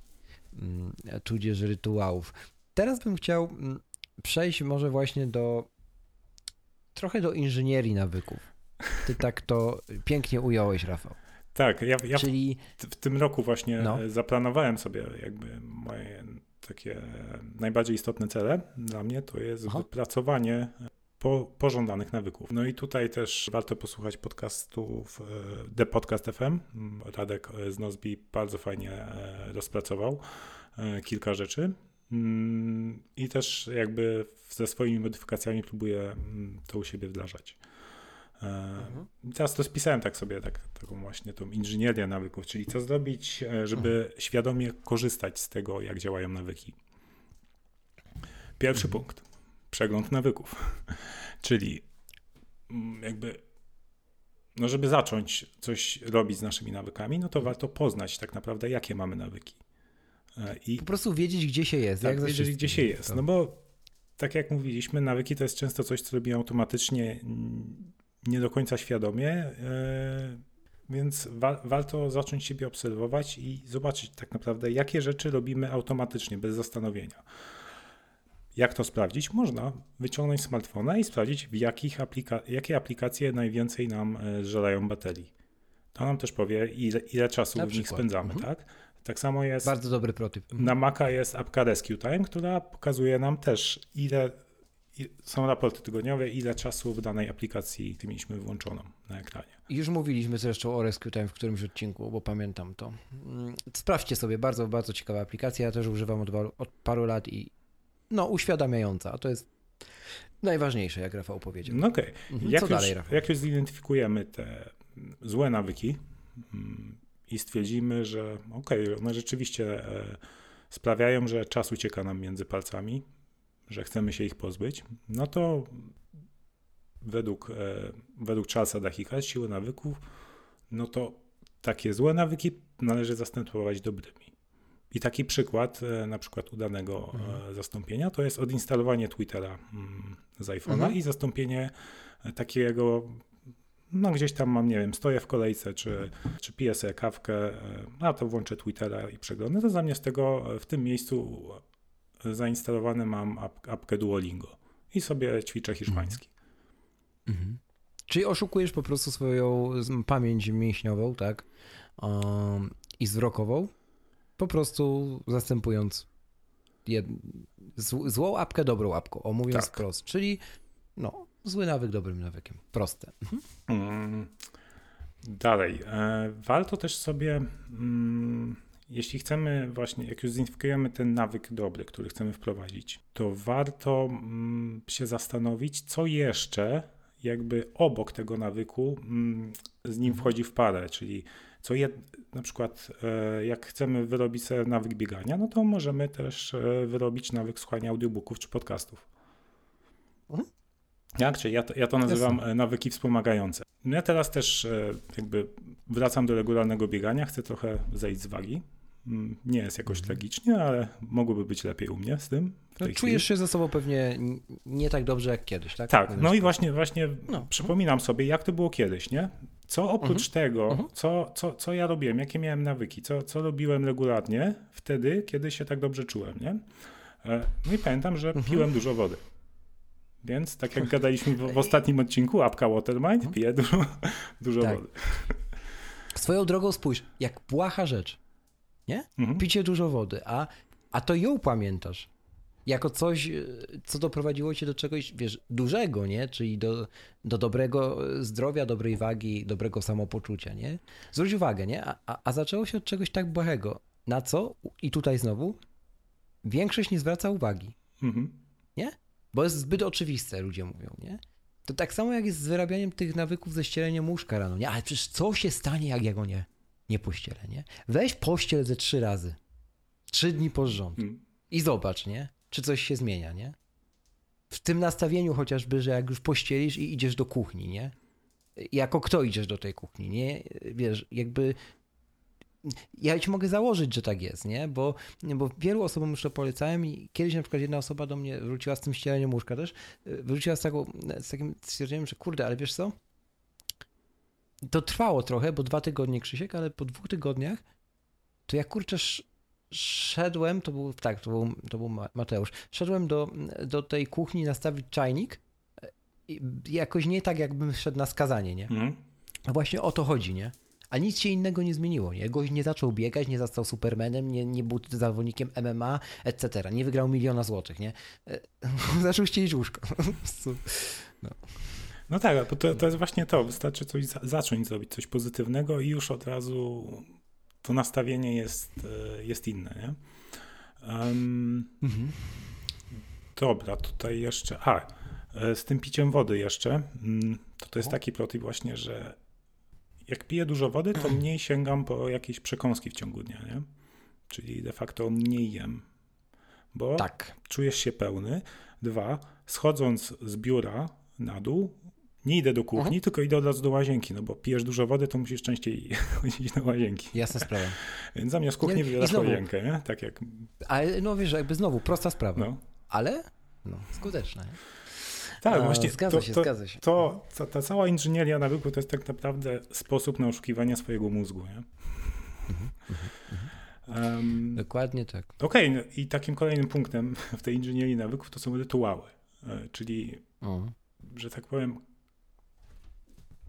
S1: mm, tudzież rytuałów. Teraz bym chciał mm, przejść może właśnie do trochę do inżynierii nawyków. Ty tak to pięknie ująłeś, Rafał.
S2: Tak, ja, ja Czyli... w, w tym roku właśnie no. zaplanowałem sobie jakby moje takie najbardziej istotne cele dla mnie to jest Aha. wypracowanie po, pożądanych nawyków. No i tutaj też warto posłuchać podcastów e, The Podcast FM. Radek z Nozbi bardzo fajnie e, rozpracował e, kilka rzeczy. Mm, I też jakby ze swoimi modyfikacjami próbuję mm, to u siebie wdrażać. Mhm. Teraz to spisałem tak sobie, tak, taką właśnie tą inżynierię nawyków, czyli co zrobić, żeby mhm. świadomie korzystać z tego, jak działają nawyki. Pierwszy mhm. punkt przegląd nawyków. <laughs> Czyli mm, jakby, no żeby zacząć coś robić z naszymi nawykami, no to warto poznać tak naprawdę, jakie mamy nawyki.
S1: E, I po prostu wiedzieć, gdzie się jest. Tak,
S2: jak wiedzieć, gdzie się jest. No bo tak jak mówiliśmy, nawyki to jest często coś, co robimy automatycznie, nie do końca świadomie, e, więc wa warto zacząć siebie obserwować i zobaczyć tak naprawdę, jakie rzeczy robimy automatycznie, bez zastanowienia. Jak to sprawdzić? Można wyciągnąć smartfona i sprawdzić, w jakich aplika jakie aplikacje najwięcej nam e, żelają baterii. To nam też powie, ile, ile czasu w nich spędzamy, mhm. tak? Tak samo jest.
S1: Bardzo dobry prototyp.
S2: Mhm. Na Maca jest apka Rescue Time, która pokazuje nam też, ile są raporty tygodniowe, ile czasu w danej aplikacji mieliśmy włączoną na ekranie.
S1: Już mówiliśmy zresztą o Rescue Time w którymś odcinku, bo pamiętam to. Mm, sprawdźcie sobie, bardzo, bardzo ciekawa aplikacja. Ja też używam od, od paru lat i no, uświadamiająca. To jest najważniejsze, jak Rafał powiedział.
S2: No okej. Okay. Mhm. Jak, już, jak już zidentyfikujemy te złe nawyki mm, i stwierdzimy, że okej, okay, one rzeczywiście e, sprawiają, że czas ucieka nam między palcami, że chcemy się ich pozbyć, no to według, e, według Charlesa Dachika, siły nawyków, no to takie złe nawyki należy zastępować dobrymi. I taki przykład, e, na przykład udanego mhm. zastąpienia, to jest odinstalowanie Twittera mm, z iPhone'a mhm. i zastąpienie takiego no gdzieś tam mam, nie wiem, stoję w kolejce, czy, czy piję sobie kawkę, a to włączę Twittera i przeglądam, to zamiast tego w tym miejscu zainstalowany mam ap apkę Duolingo i sobie ćwiczę hiszpański.
S1: Mhm. mhm. Czyli oszukujesz po prostu swoją pamięć mięśniową, tak? Um, I wzrokową, po prostu zastępując jed... złą apkę dobrą apką, o mówiąc tak. Czyli no, zły nawyk dobrym nawykiem. Proste. Mhm.
S2: Mm, dalej. E, warto też sobie, mm, jeśli chcemy właśnie, jak już zidentyfikujemy ten nawyk dobry, który chcemy wprowadzić, to warto mm, się zastanowić, co jeszcze jakby obok tego nawyku mm, z nim mhm. wchodzi w parę, czyli co jed, na przykład e, jak chcemy wyrobić sobie nawyk biegania, no to możemy też e, wyrobić nawyk słuchania audiobooków czy podcastów. Mhm. Jak? Czyli ja to, ja to nazywam Jasne. nawyki wspomagające. No ja teraz też e, jakby wracam do regularnego biegania, chcę trochę zejść z wagi. Mm, nie jest jakoś tragicznie, ale mogłoby być lepiej u mnie z tym.
S1: No, czujesz chwili. się ze sobą pewnie nie tak dobrze jak kiedyś, tak?
S2: Tak, no i właśnie, właśnie no. przypominam sobie, jak to było kiedyś, nie? Co oprócz mhm. tego, mhm. co, co, co ja robiłem, jakie miałem nawyki, co, co robiłem regularnie wtedy, kiedy się tak dobrze czułem, nie? E, no i pamiętam, że mhm. piłem dużo wody. Więc tak jak <laughs> gadaliśmy w, w ostatnim odcinku, apka Watermind pije dużo, <laughs> dużo tak. wody.
S1: Swoją drogą spójrz, jak błaha rzecz, nie? Mhm. Picie dużo wody, a, a to ją pamiętasz jako coś, e, co doprowadziło cię do czegoś, wiesz, dużego, nie? Czyli do, do dobrego zdrowia, dobrej wagi, dobrego samopoczucia, nie? Zwróć uwagę, nie? A, a, a zaczęło się od czegoś tak błahego. Na co? I tutaj znowu większość nie zwraca uwagi. Mhm. Nie? Bo jest zbyt oczywiste, ludzie mówią, nie? To tak samo jak jest z wyrabianiem tych nawyków ze ścieleniem łóżka rano, nie? Ale przecież co się stanie, jak ja go nie, nie pościelę, nie? Weź pościel ze trzy razy. Trzy dni po rząd. Hmm. I zobacz, nie? Czy coś się zmienia, nie? W tym nastawieniu chociażby, że jak już pościelisz i idziesz do kuchni, nie? Jako kto idziesz do tej kuchni, nie? Wiesz, jakby ja ci mogę założyć, że tak jest, nie? Bo, bo wielu osobom już to polecałem i kiedyś na przykład jedna osoba do mnie wróciła z tym ścieleniem łóżka też, y, wróciła z, taką, z takim stwierdzeniem, że kurde, ale wiesz co? To trwało trochę, bo dwa tygodnie Krzysiek, ale po dwóch tygodniach to ja kurczę szedłem, to był, tak, to był, to był Mateusz, szedłem do, do tej kuchni nastawić czajnik jakoś nie tak, jakbym szedł na skazanie, nie? Mm. A właśnie o to chodzi, nie? a nic się innego nie zmieniło. Nie? Gość nie zaczął biegać, nie został supermenem, nie, nie był zawodnikiem MMA, etc. Nie wygrał miliona złotych, nie? E, <laughs> zaczął ścielić łóżko. <laughs>
S2: no. No tak, bo to, to jest właśnie to. Wystarczy coś za, zacząć zrobić, coś pozytywnego i już od razu to nastawienie jest, e, jest inne, nie? Um, mhm. Dobra, tutaj jeszcze. A, e, z tym piciem wody jeszcze. Mm, to, to jest taki plot właśnie, że jak piję dużo wody, to <clears throat> mniej sięgam po jakieś przekąski w ciągu dnia, nie? Czyli de facto mniej jem. Bo tak. czujesz się pełny. Dwa, schodząc z biura na dół, nie idę do kuchni, mhm. tylko idę od razu do łazienki, no bo pijesz dużo wody, to musisz częściej <laughs> chodzić do łazienki.
S1: Jasna sprawa.
S2: Więc zamiast kuchni wybierasz łazienkę, nie? Tak jak...
S1: Ale no wiesz, jakby znowu, prosta sprawa. No. Ale no, skuteczna. Nie?
S2: Tak, właśnie. Zgadza to, się, to, zgadza się. To, to, ta cała inżynieria nawyku to jest tak naprawdę sposób na oszukiwanie swojego mózgu. Nie?
S1: Um, Dokładnie tak.
S2: Okej, okay, no i takim kolejnym punktem w tej inżynierii nawyków to są rytuały. E, czyli, o. że tak powiem,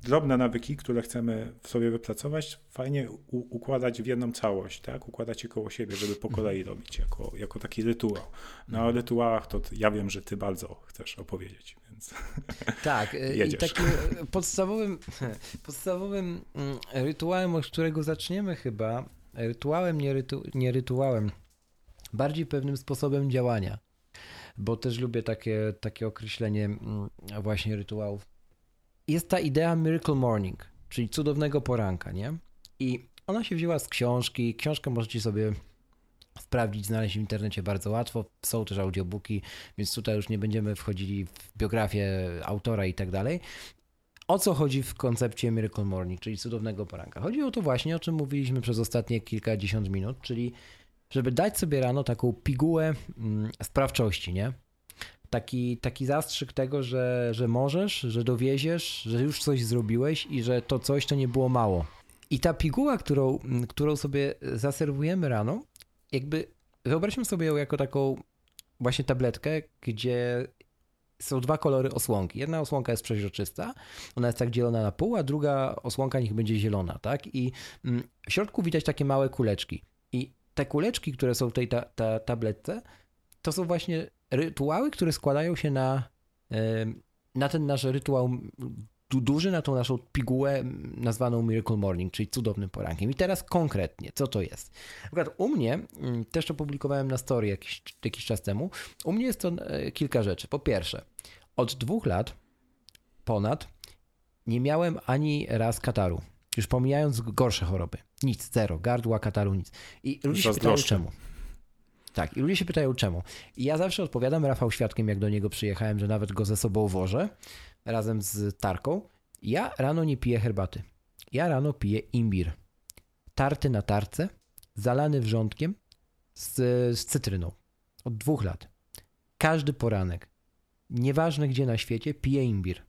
S2: drobne nawyki, które chcemy w sobie wypracować, fajnie układać w jedną całość, tak? Układać je koło siebie, żeby po kolei robić jako, jako taki rytuał. No o mhm. rytuałach to ja wiem, że ty bardzo chcesz opowiedzieć, więc <laughs>
S1: Tak, <laughs> jedziesz. i takim podstawowym, <laughs> podstawowym mm, rytuałem, od którego zaczniemy chyba, rytuałem, nie, rytu, nie rytuałem, bardziej pewnym sposobem działania, bo też lubię takie, takie określenie mm, właśnie rytuałów. Jest ta idea Miracle Morning, czyli cudownego poranka, nie? I ona się wzięła z książki. Książkę możecie sobie sprawdzić, znaleźć w internecie bardzo łatwo. Są też audiobooki, więc tutaj już nie będziemy wchodzili w biografię autora i tak dalej. O co chodzi w koncepcie Miracle Morning, czyli cudownego poranka? Chodzi o to właśnie, o czym mówiliśmy przez ostatnie kilkadziesiąt minut, czyli żeby dać sobie rano taką pigułę mm, sprawczości, nie? Taki, taki zastrzyk tego, że, że możesz, że dowieziesz, że już coś zrobiłeś i że to coś to nie było mało. I ta piguła, którą, którą sobie zaserwujemy rano, jakby wyobraźmy sobie ją jako taką właśnie tabletkę, gdzie są dwa kolory osłonki. Jedna osłonka jest przeźroczysta, ona jest tak dzielona na pół, a druga osłonka niech będzie zielona, tak? I mm, w środku widać takie małe kuleczki. I te kuleczki, które są w tej ta, ta tabletce, to są właśnie rytuały, które składają się na, na ten nasz rytuał duży, na tą naszą pigułę nazwaną Miracle Morning, czyli cudownym porankiem. I teraz konkretnie, co to jest? Na przykład u mnie, mm, też to publikowałem na story jakiś, jakiś czas temu, u mnie jest to e, kilka rzeczy. Po pierwsze, od dwóch lat ponad nie miałem ani raz kataru. Już pomijając gorsze choroby. Nic, zero. Gardła, kataru, nic. I ludzie się pytają czemu. Tak, i ludzie się pytają czemu. I ja zawsze odpowiadam Rafał Świadkiem, jak do niego przyjechałem, że nawet go ze sobą wożę, razem z tarką. Ja rano nie piję herbaty. Ja rano piję imbir. Tarty na tarce, zalany wrzątkiem z, z cytryną. Od dwóch lat. Każdy poranek, nieważne gdzie na świecie, piję imbir.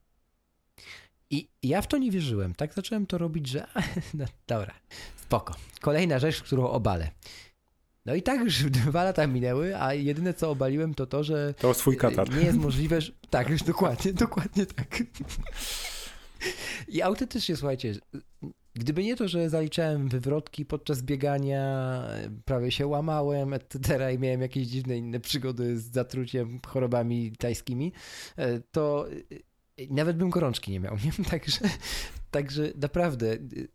S1: I ja w to nie wierzyłem. Tak zacząłem to robić, że <laughs> no, dobra, spoko. Kolejna rzecz, którą obalę. No i tak już <laughs> dwa lata minęły, a jedyne co obaliłem to to, że
S2: to swój katar.
S1: nie jest możliwe, że... <laughs> tak, już dokładnie, <laughs> dokładnie tak. I autentycznie, słuchajcie, gdyby nie to, że zaliczałem wywrotki podczas biegania, prawie się łamałem, etc. i miałem jakieś dziwne inne przygody z zatruciem, chorobami tajskimi, e, to nawet bym gorączki nie miał, nie? Także, także naprawdę y,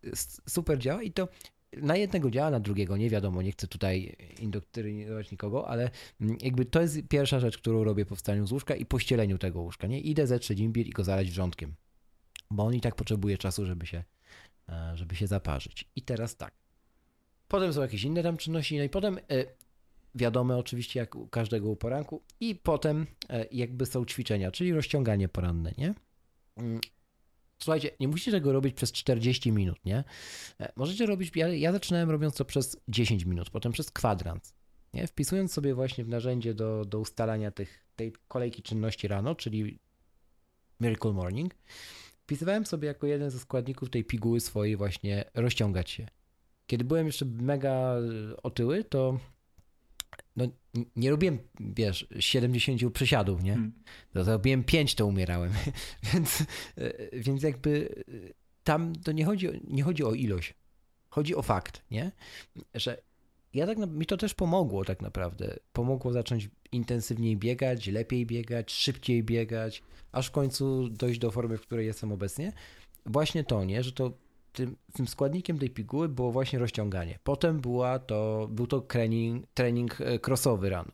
S1: super działa i to na jednego działa, na drugiego nie wiadomo, nie chcę tutaj indoktrynować nikogo, ale mm, jakby to jest pierwsza rzecz, którą robię po wstaniu z łóżka i pościeleniu tego łóżka, nie? Idę zetrzeć imbir i go zalać wrzątkiem, bo on i tak potrzebuje czasu, żeby się, e, żeby się zaparzyć. I teraz tak. Potem są jakieś inne tam czynności, no i potem e, wiadome oczywiście jak u każdego u poranku i potem e, jakby są ćwiczenia, czyli rozciąganie poranne, nie? Słuchajcie, nie musicie tego robić przez 40 minut, nie? E, możecie robić, ja, ja zaczynałem robiąc to przez 10 minut, potem przez kwadrans, nie? Wpisując sobie właśnie w narzędzie do, do ustalania tych, tej kolejki czynności rano, czyli Miracle Morning, wpisywałem sobie jako jeden ze składników tej piguły swojej właśnie rozciągać się. Kiedy byłem jeszcze mega otyły, to no, nie robiłem, wiesz, 70 przysiadów, nie? Hmm. To robiłem 5, to umierałem. <laughs> więc, e, więc jakby e, tam to nie chodzi, nie chodzi o ilość. Chodzi o fakt, nie? Że ja tak, mi to też pomogło tak naprawdę. Pomogło zacząć intensywniej biegać, lepiej biegać, szybciej biegać, aż w końcu dojść do formy, w której jestem obecnie. Właśnie to, nie? Że to tym, tym składnikiem tej piguły było właśnie rozciąganie. Potem była to, był to trening, trening e, crossowy rano.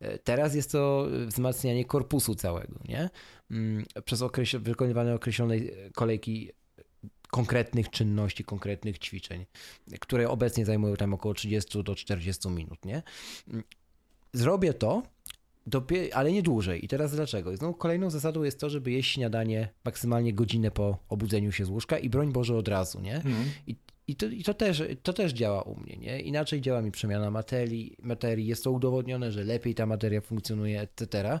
S1: E, teraz jest to wzmacnianie korpusu całego, nie? Mm, przez okreś wykonywanie określonej kolejki konkretnych czynności, konkretnych ćwiczeń, które obecnie zajmują tam około 30 do 40 minut, nie? Mm, zrobię to, ale nie dłużej. I teraz dlaczego? Znowu kolejną zasadą jest to, żeby jeść śniadanie maksymalnie godzinę po obudzeniu się z łóżka i broń Boże od razu, nie? Mm. I, i, to, i to, też, to też działa u mnie, nie? Inaczej działa mi przemiana materii, materii. Jest to udowodnione, że lepiej ta materia funkcjonuje, etc.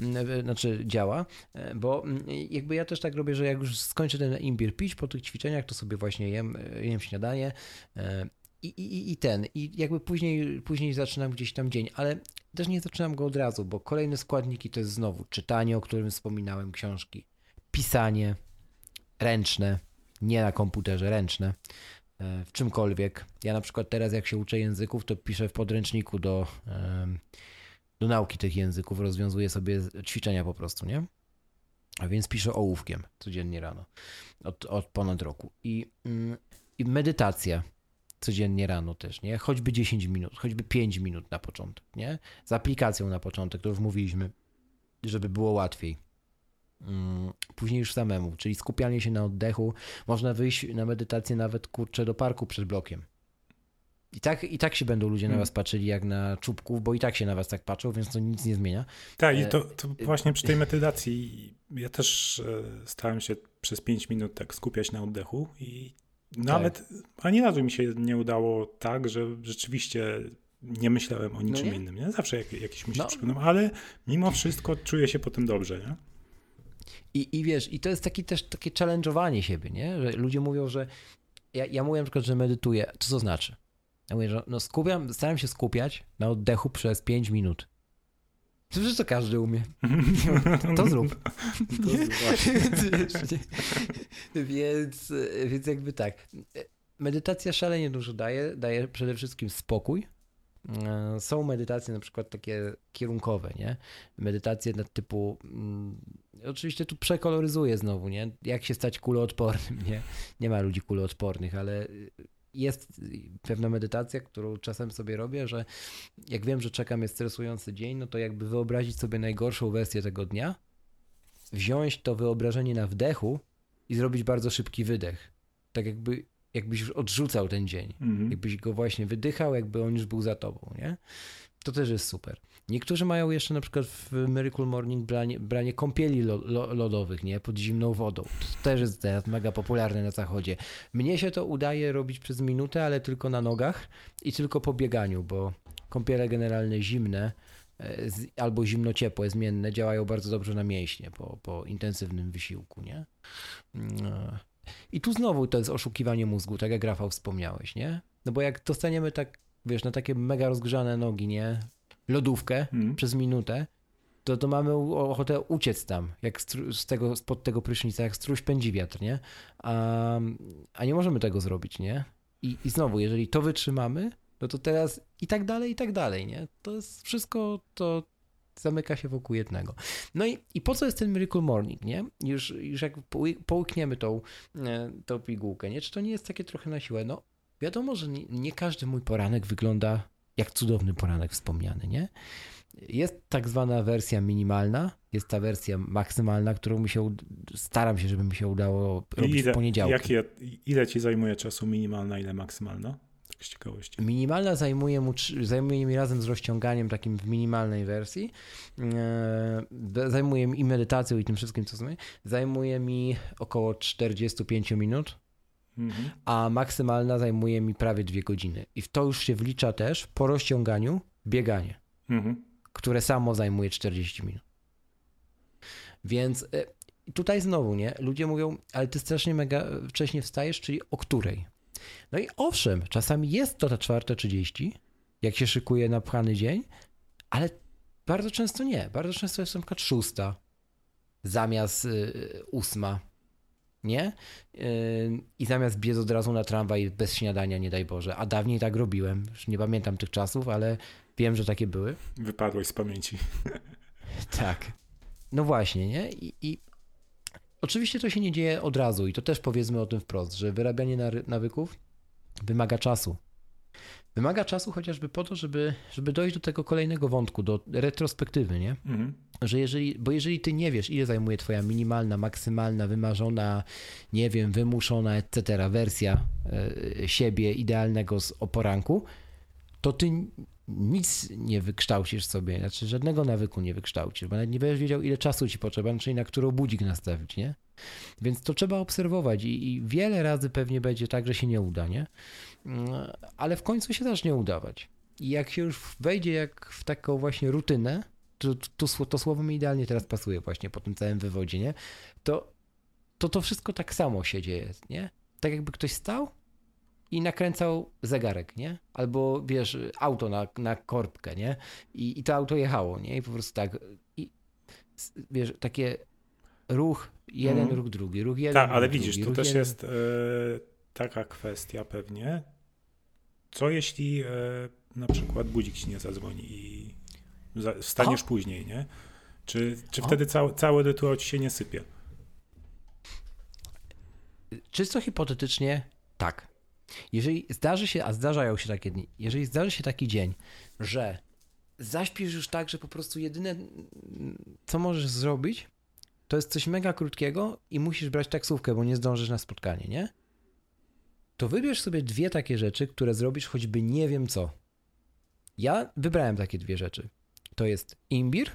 S1: Mm, znaczy działa, e, bo mm, jakby ja też tak robię, że jak już skończę ten imbir pić po tych ćwiczeniach, to sobie właśnie jem, e, jem śniadanie e, i, i, i ten, i jakby później, później zaczynam gdzieś tam dzień, ale też nie zaczynam go od razu, bo kolejne składniki to jest znowu czytanie, o którym wspominałem, książki, pisanie ręczne, nie na komputerze, ręczne, e, w czymkolwiek. Ja na przykład teraz, jak się uczę języków, to piszę w podręczniku do, do nauki tych języków, rozwiązuję sobie ćwiczenia po prostu, nie? A więc piszę ołówkiem codziennie rano, od, od ponad roku. I, mm, i medytacja codziennie rano też, nie? Choćby 10 minut, choćby 5 minut na początek, nie? Z aplikacją na początek, to już mówiliśmy. żeby było łatwiej. Mm, później już samemu, czyli skupianie się na oddechu. Można wyjść na medytację nawet kurczę do parku przed blokiem. I tak, I tak się będą ludzie na hmm. was patrzyli jak na czubków, bo i tak się na was tak patrzą, więc to nic nie zmienia.
S2: Tak, i e, to, to właśnie przy tej <laughs> medytacji ja też e, starałem się przez 5 minut tak skupiać na oddechu i nawet tak. ani razu mi się nie udało tak, że rzeczywiście nie myślałem o niczym no nie? innym. Nie? Zawsze jak, jakieś myśli no. przypomnę, ale mimo wszystko czuję się potem dobrze. Nie?
S1: I, I wiesz, i to jest taki też takie challenge'owanie siebie, nie? Że ludzie mówią, że ja, ja mówię na przykład, że medytuję. Co to znaczy? Ja mówię, że no skupiam, staram się skupiać na oddechu przez 5 minut. Przecież to każdy umie. <laughs> To zrób. To <laughs> więc, więc jakby tak. Medytacja szalenie dużo daje. Daje przede wszystkim spokój. E, są medytacje na przykład takie kierunkowe, nie? Medytacje na typu. Mm, oczywiście tu przekoloryzuję znowu, nie? Jak się stać kuloodpornym, nie? Nie ma ludzi kuloodpornych, ale jest pewna medytacja, którą czasem sobie robię, że jak wiem, że czekam jest stresujący dzień, no to jakby wyobrazić sobie najgorszą wersję tego dnia, wziąć to wyobrażenie na wdechu i zrobić bardzo szybki wydech. Tak jakby, jakbyś już odrzucał ten dzień. Mhm. Jakbyś go właśnie wydychał, jakby on już był za tobą, nie? To też jest super. Niektórzy mają jeszcze na przykład w Miracle Morning branie, branie kąpieli lo, lo, lodowych, nie? Pod zimną wodą. To też jest teraz mega popularne na zachodzie. Mnie się to udaje robić przez minutę, ale tylko na nogach i tylko po bieganiu, bo kąpiele generalne zimne e, albo zimno-ciepłe, zmienne działają bardzo dobrze na mięśnie po, po intensywnym wysiłku, nie? E. I tu znowu to jest oszukiwanie mózgu, tak jak Rafał wspomniałeś, nie? No bo jak dostaniemy tak, wiesz, na takie mega rozgrzane nogi, nie? lodówkę mm. przez minutę, to, to mamy ochotę uciec tam, jak z tego, spod tego prysznica, jak struś pędzi wiatr, nie? A, a nie możemy tego zrobić, nie? I, I znowu, jeżeli to wytrzymamy, no to teraz i tak dalej, i tak dalej, nie? To jest wszystko, to zamyka się wokół jednego. No i, i po co jest ten Miracle Morning, nie? Już, już jak połykniemy tą, e, tą pigułkę, nie? Czy to nie jest takie trochę na siłę? No wiadomo, że nie, nie każdy mój poranek wygląda jak cudowny poranek wspomniany, nie? Jest tak zwana wersja minimalna, jest ta wersja maksymalna, którą mi się, staram się, żeby mi się udało robić ile, w poniedziałek.
S2: Jakie, ile ci zajmuje czasu minimalna, ile maksymalna? Z ciekawości.
S1: Minimalna zajmuje, mu, zajmuje mi razem z rozciąganiem takim w minimalnej wersji, e, zajmuje mi i medytacją i tym wszystkim, co zajmuje, zajmuje mi około 45 minut mhm. a maksymalna zajmuje mi prawie dwie godziny. I w to już się wlicza też po rozciąganiu bieganie, mhm. które samo zajmuje 40 minut. Więc e, tutaj znowu, nie? Ludzie mówią, ale ty strasznie mega wcześnie wstajesz, czyli o której? No i owszem, czasami jest to ta 4.30, jak się szykuje na pchany dzień, ale bardzo często nie. Bardzo często jest na przykład szósta zamiast y, ósma nie? Yy, I zamiast biec od razu na tramwaj bez śniadania, nie daj Boże. A dawniej tak robiłem. Już nie pamiętam tych czasów, ale wiem, że takie były.
S2: Wypadłeś z pamięci.
S1: Tak. No właśnie, nie? I, I, oczywiście to się nie dzieje od razu i to też powiedzmy o tym wprost, że wyrabianie nawyków wymaga czasu. Wymaga czasu chociażby po to, żeby, żeby dojść do tego kolejnego wątku, do retrospektywy, nie? Mhm. Że jeżeli, bo jeżeli ty nie wiesz, ile zajmuje twoja minimalna, maksymalna, wymarzona, nie wiem, wymuszona, etc. wersja y, siebie idealnego z oporanku, to ty nic nie wykształcisz sobie, znaczy żadnego nawyku nie wykształcisz, bo nawet nie będziesz wiedział, ile czasu ci potrzeba, czyli na którą budzik nastawić, nie? Więc to trzeba obserwować i, i wiele razy pewnie będzie tak, że się nie uda, nie? Mm, ale w końcu się zacznie udawać. I jak się już wejdzie jak w taką właśnie rutynę, to, to, to słowo mi idealnie teraz pasuje właśnie po tym całym wywodzie, nie? To, to to wszystko tak samo się dzieje, nie? Tak jakby ktoś stał i nakręcał zegarek, nie? Albo wiesz, auto na, na korbkę, nie? I, I to auto jechało, nie? I po prostu tak. I wiesz, takie ruch jeden, mm. ruch drugi, ruch jeden.
S2: Tak, ale widzisz, drugi, to też jeden. jest e, taka kwestia pewnie. Co jeśli e, na przykład budzik ci nie zadzwoni i za, wstaniesz o. później, nie? Czy, czy wtedy cały, cały rytuał ci się nie sypie?
S1: Czysto hipotetycznie tak. Jeżeli zdarzy się, a zdarzają się takie dni, jeżeli zdarzy się taki dzień, że zaśpisz już tak, że po prostu jedyne, co możesz zrobić, to jest coś mega krótkiego i musisz brać taksówkę, bo nie zdążysz na spotkanie, nie? To wybierz sobie dwie takie rzeczy, które zrobisz choćby nie wiem co. Ja wybrałem takie dwie rzeczy. To jest imbir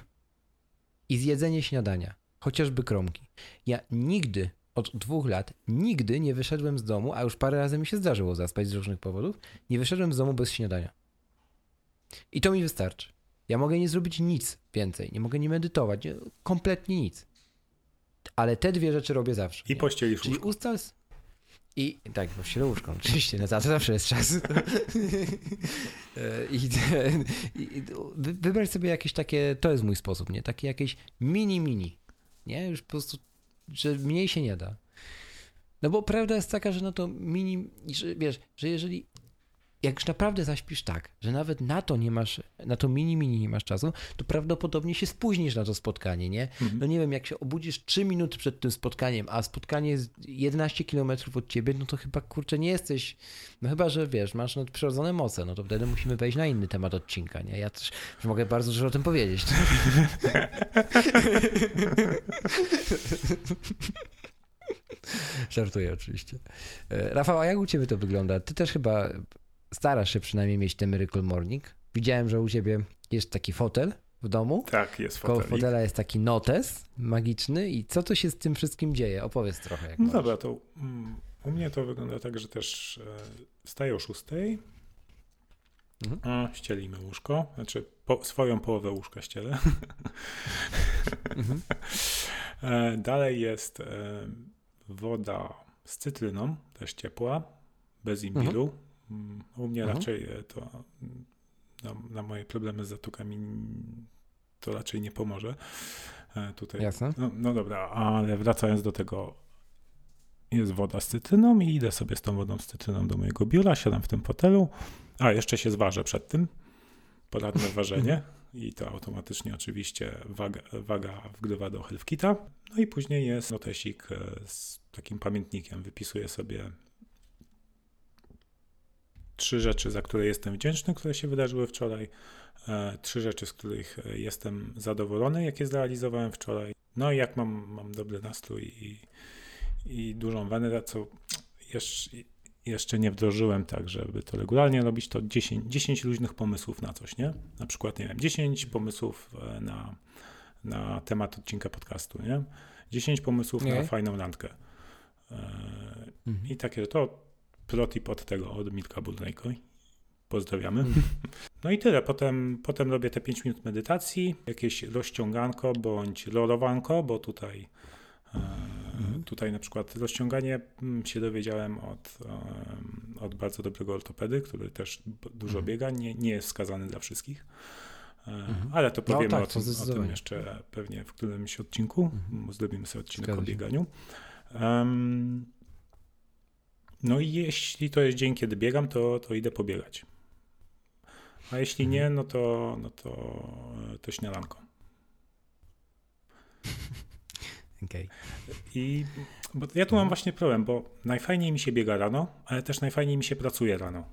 S1: i zjedzenie śniadania, chociażby kromki. Ja nigdy od dwóch lat nigdy nie wyszedłem z domu, a już parę razy mi się zdarzyło zaspać z różnych powodów, nie wyszedłem z domu bez śniadania. I to mi wystarczy. Ja mogę nie zrobić nic więcej, nie mogę nie medytować, nie, kompletnie nic. Ale te dwie rzeczy robię zawsze.
S2: I pościelisz
S1: Czyli ustal... I tak, pościelę łóżko, oczywiście, na to zawsze jest czas. <laughs> I, i, I, wybrać sobie jakieś takie, to jest mój sposób, nie? Takie jakieś mini, mini, nie? Już po prostu, że mniej się nie da. No bo prawda jest taka, że no to mini, że, wiesz, że jeżeli jak już naprawdę zaśpisz tak, że nawet na to nie masz, na to mini mini nie masz czasu, to prawdopodobnie się spóźnisz na to spotkanie, nie? Mhm. No nie wiem, jak się obudzisz 3 minuty przed tym spotkaniem, a spotkanie jest 11 km od ciebie, no to chyba kurczę nie jesteś, no chyba, że wiesz, masz nadprzyrodzone moce, no to wtedy musimy wejść na inny temat odcinka, nie? Ja też mogę bardzo dużo o tym powiedzieć. <laughs> Żartuję oczywiście. E, Rafał, a jak u ciebie to wygląda? Ty też chyba starasz się przynajmniej mieć ten Miracle Morning. Widziałem, że u ciebie jest taki fotel w domu.
S2: Tak, jest fotel.
S1: Koło fotela jest taki notes magiczny i co to się z tym wszystkim dzieje? Opowiedz trochę. Jak
S2: no dobra, to um, u mnie to wygląda tak, że też e, wstaję o 6, mhm. ścielimy łóżko, znaczy po, swoją połowę łóżka ścielę. mhm. <laughs> e, dalej jest e, woda z cytryną, też ciepła, bez imbiru. Mhm. Mm, u mnie mhm. raczej e, to mm, na, na, moje problemy z zatokami to raczej nie pomoże. E, tutaj.
S1: Jasne.
S2: No, no dobra, ale wracając do tego, jest woda z cytryną i idę sobie z tą wodą z cytryną do mojego biura, siadam w tym fotelu, a jeszcze się zważę przed tym, poradne <laughs> ważenie i to automatycznie oczywiście waga, waga wgrywa do HealthKita. No i później jest notesik e, z takim pamiętnikiem. Wypisuję sobie trzy rzeczy, za które jestem wdzięczny, które się wydarzyły wczoraj, e, trzy rzeczy, z których e, jestem zadowolony, jakie zrealizowałem wczoraj, no i jak mam, mam dobry nastrój i, i dużą wenę, co jeszcze, jeszcze nie wdrożyłem tak, żeby to regularnie robić, to 10, 10 luźnych pomysłów na coś, nie? Na przykład, nie wiem, 10 pomysłów e, na, na temat odcinka podcastu, nie? 10 pomysłów nie. na fajną randkę. Mhm. I takie, to protip od tego, od Milka Burnejko. Pozdrawiamy. Mhm. <laughs> No i tyle. Potem, potem robię te 5 minut medytacji, jakieś rozciąganko bądź rolowanko, bo tutaj, e, mhm. tutaj na przykład rozciąganie mm, się dowiedziałem od, od bardzo dobrego ortopedy, który też dużo mhm. biega. Nie, nie jest wskazany dla wszystkich. E, ale to powiemy no, tak, o, tym, o, tym, jeszcze pewnie w którymś odcinku. Zrobimy sobie odcinek o bieganiu. Um, no i jeśli to jest dzień, kiedy biegam, to, to idę pobiegać. A jeśli nie, no to, no to, to śniadanko. <laughs>
S1: Okay.
S2: I bo ja tu mam właśnie problem, bo najfajniej mi się biega rano, ale też najfajniej mi się pracuje rano.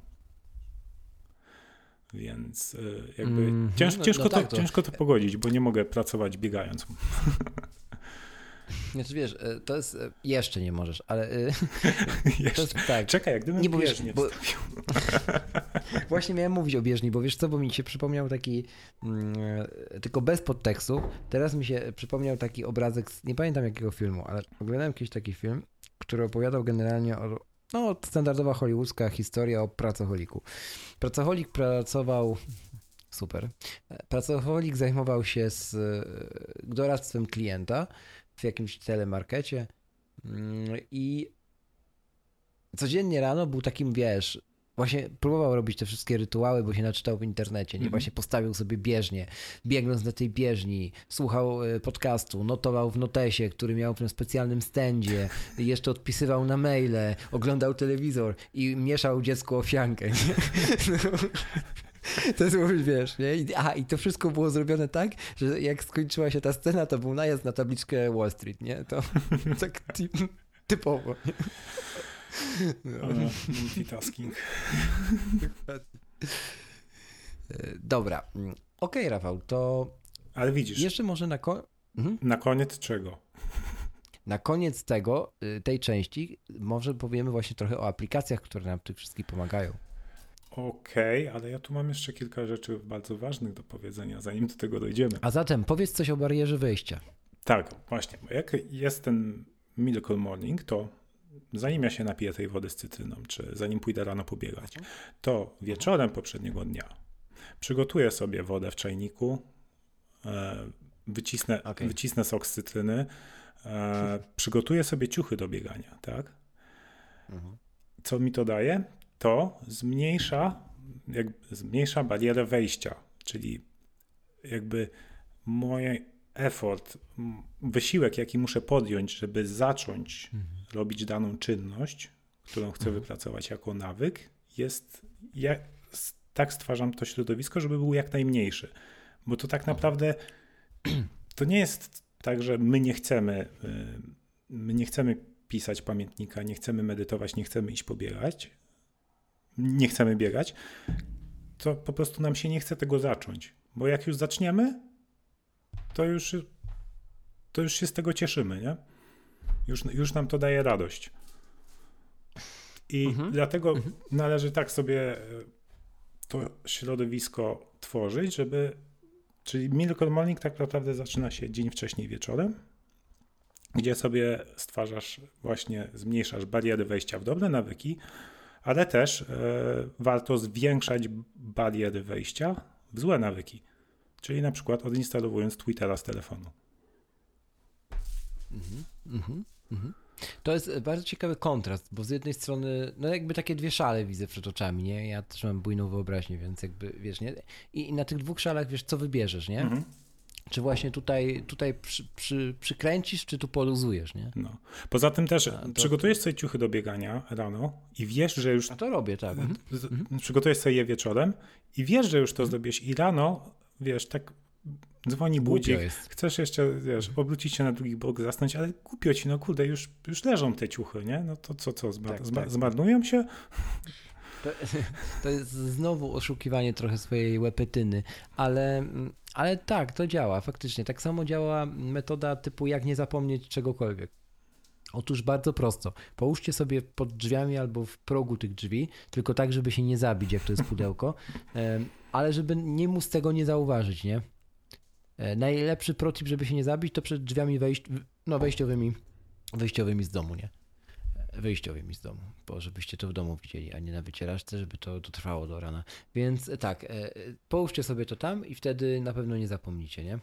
S2: Więc y, jakby mm, cięż, no, ciężko, no tak, to, to, ciężko to pogodzić, bo nie mogę pracować biegając. <laughs>
S1: Znaczy wiesz, e, to jest, e, jeszcze nie możesz, ale... E, <laughs>
S2: jeszcze. Jest, tak. Czekaj, jak gdybym nie, bo bieżnię bo, <laughs>
S1: Właśnie miałem mówić o bieżni, bo wiesz co, bo mi się przypomniał taki, mm, tylko bez podtekstu, teraz mi się przypomniał taki obrazek, z, nie pamiętam jakiego filmu, ale oglądałem jakiś taki film, który opowiadał generalnie o, no, standardowa hollywoodzka historia o pracocholiku. Pracocholik pracował super. Pracocholik zajmował się z doradztwem klienta w jakimś telemarkecie mm, i codziennie rano był takim, wiesz, właśnie próbował robić te wszystkie rytuały, bo się naczytał w internecie, nie? Mhm. Właśnie postawił sobie bieżnię, biegnąc na tej bieżni, słuchał e, podcastu, notował w notesie, który miał w tym specjalnym stędzie, <laughs> jeszcze odpisywał na maile, oglądał telewizor i mieszał dziecku ofiankę, nie? <laughs> No. <laughs> To jest, wiesz, nie? I, aha, i to wszystko było zrobione tak, że jak skończyła się ta scena, to był najazd na tabliczkę Wall Street, nie? To <laughs> tak typowo. Nie? <laughs>
S2: No. multitasking.
S1: Dobra. okay, Rafał, to.
S2: Ale widzisz.
S1: Jeszcze może na, ko
S2: mhm. na koniec czego?
S1: Na koniec tego, y, tej części, może powiemy właśnie trochę o aplikacjach, które nam tych wszystkich pomagają.
S2: Okej, okay, ale ja tu mam jeszcze kilka rzeczy bardzo ważnych do powiedzenia, zanim do tego dojdziemy.
S1: A zatem powiedz coś o barierze wejścia.
S2: Tak, właśnie. Jak jest ten Miracle Morning, to zanim ja się napiję tej wody z cytryną, czy zanim pójdę rano pobiegać, to wieczorem poprzedniego dnia przygotuję sobie wodę w czajniku, e, wycisnę, okay. wycisnę sok z cytryny, e, przygotuję sobie ciuchy do biegania, tak? Mhm. Co mi to daje? To zmniejsza, jakby zmniejsza barierę wejścia, czyli jakby moje effort, wysiłek, jaki muszę podjąć, żeby zacząć mhm. robić daną czynność, którą chcę mhm. wypracować jako nawyk, jest. Ja tak stwarzam to środowisko, żeby był jak najmniejszy. Bo to tak naprawdę <clears throat> to nie jest tak, że my nie chcemy, y, my nie chcemy pisać pamiętnika, nie chcemy medytować, nie chcemy iść pobiegać, nie chcemy biegać, to po prostu nam się nie chce tego zacząć. Bo jak już zaczniemy, to już, to już się z tego cieszymy, nie? Już, już nam to daje radość. I mhm. dlatego mhm. należy tak sobie e, to środowisko tworzyć, żeby. Czyli Miracle Morning tak naprawdę zaczyna się dzień wcześniej wieczorem, gdzie sobie stwarzasz, właśnie zmniejszasz bariery wejścia w dobre nawyki, ale też e, warto zwiększać bariery wejścia w złe nawyki. Czyli na przykład odinstalowując Twittera z telefonu.
S1: Mhm, mhm, mhm. To jest bardzo ciekawy kontrast, bo z jednej strony, no jakby takie dwie szale widzę przed oczami, nie? Ja też mam bujną wyobraźnię, więc jakby, wiesz, nie? I, na tych dwóch szalach, wiesz, co wybierzesz, nie? Mhm. Czy właśnie tutaj, tutaj przy, przy, przykręcisz, czy tu poluzujesz, nie?
S2: No. Poza tym też to... przygotujesz sobie ciuchy do biegania rano i wiesz, że już...
S1: A to robię, tak. Mhm.
S2: Przygotujesz sobie je wieczorem i wiesz, że już to zrobisz i rano wiesz, tak dzwoni budzik, chcesz jeszcze, wiesz, obrócić się na drugi bok, zasnąć, ale głupio ci, no kurde, już, już leżą te ciuchy, nie? No to co, co, zmar tak, tak. zmarnują się?
S1: To, jest znowu oszukiwanie trochę swojej łepetyny, ale, ale tak, to działa, faktycznie. Tak samo działa metoda typu jak nie zapomnieć czegokolwiek. Otóż bardzo prosto. Połóżcie sobie pod drzwiami albo w progu tych drzwi, tylko tak, żeby się nie zabić, jak to jest pudełko, <laughs> ale żeby nie móc tego nie zauważyć, nie? E, najlepszy protip, żeby się nie zabić, to przed drzwiami wejść, no wejściowymi, wejściowymi z domu, nie? Wyjściowymi z domu, bo żebyście to w domu widzieli, a nie na wycieraczce, żeby to, to trwało do rana. Więc tak, e, połóżcie sobie to tam i wtedy na pewno nie zapomnicie, nie?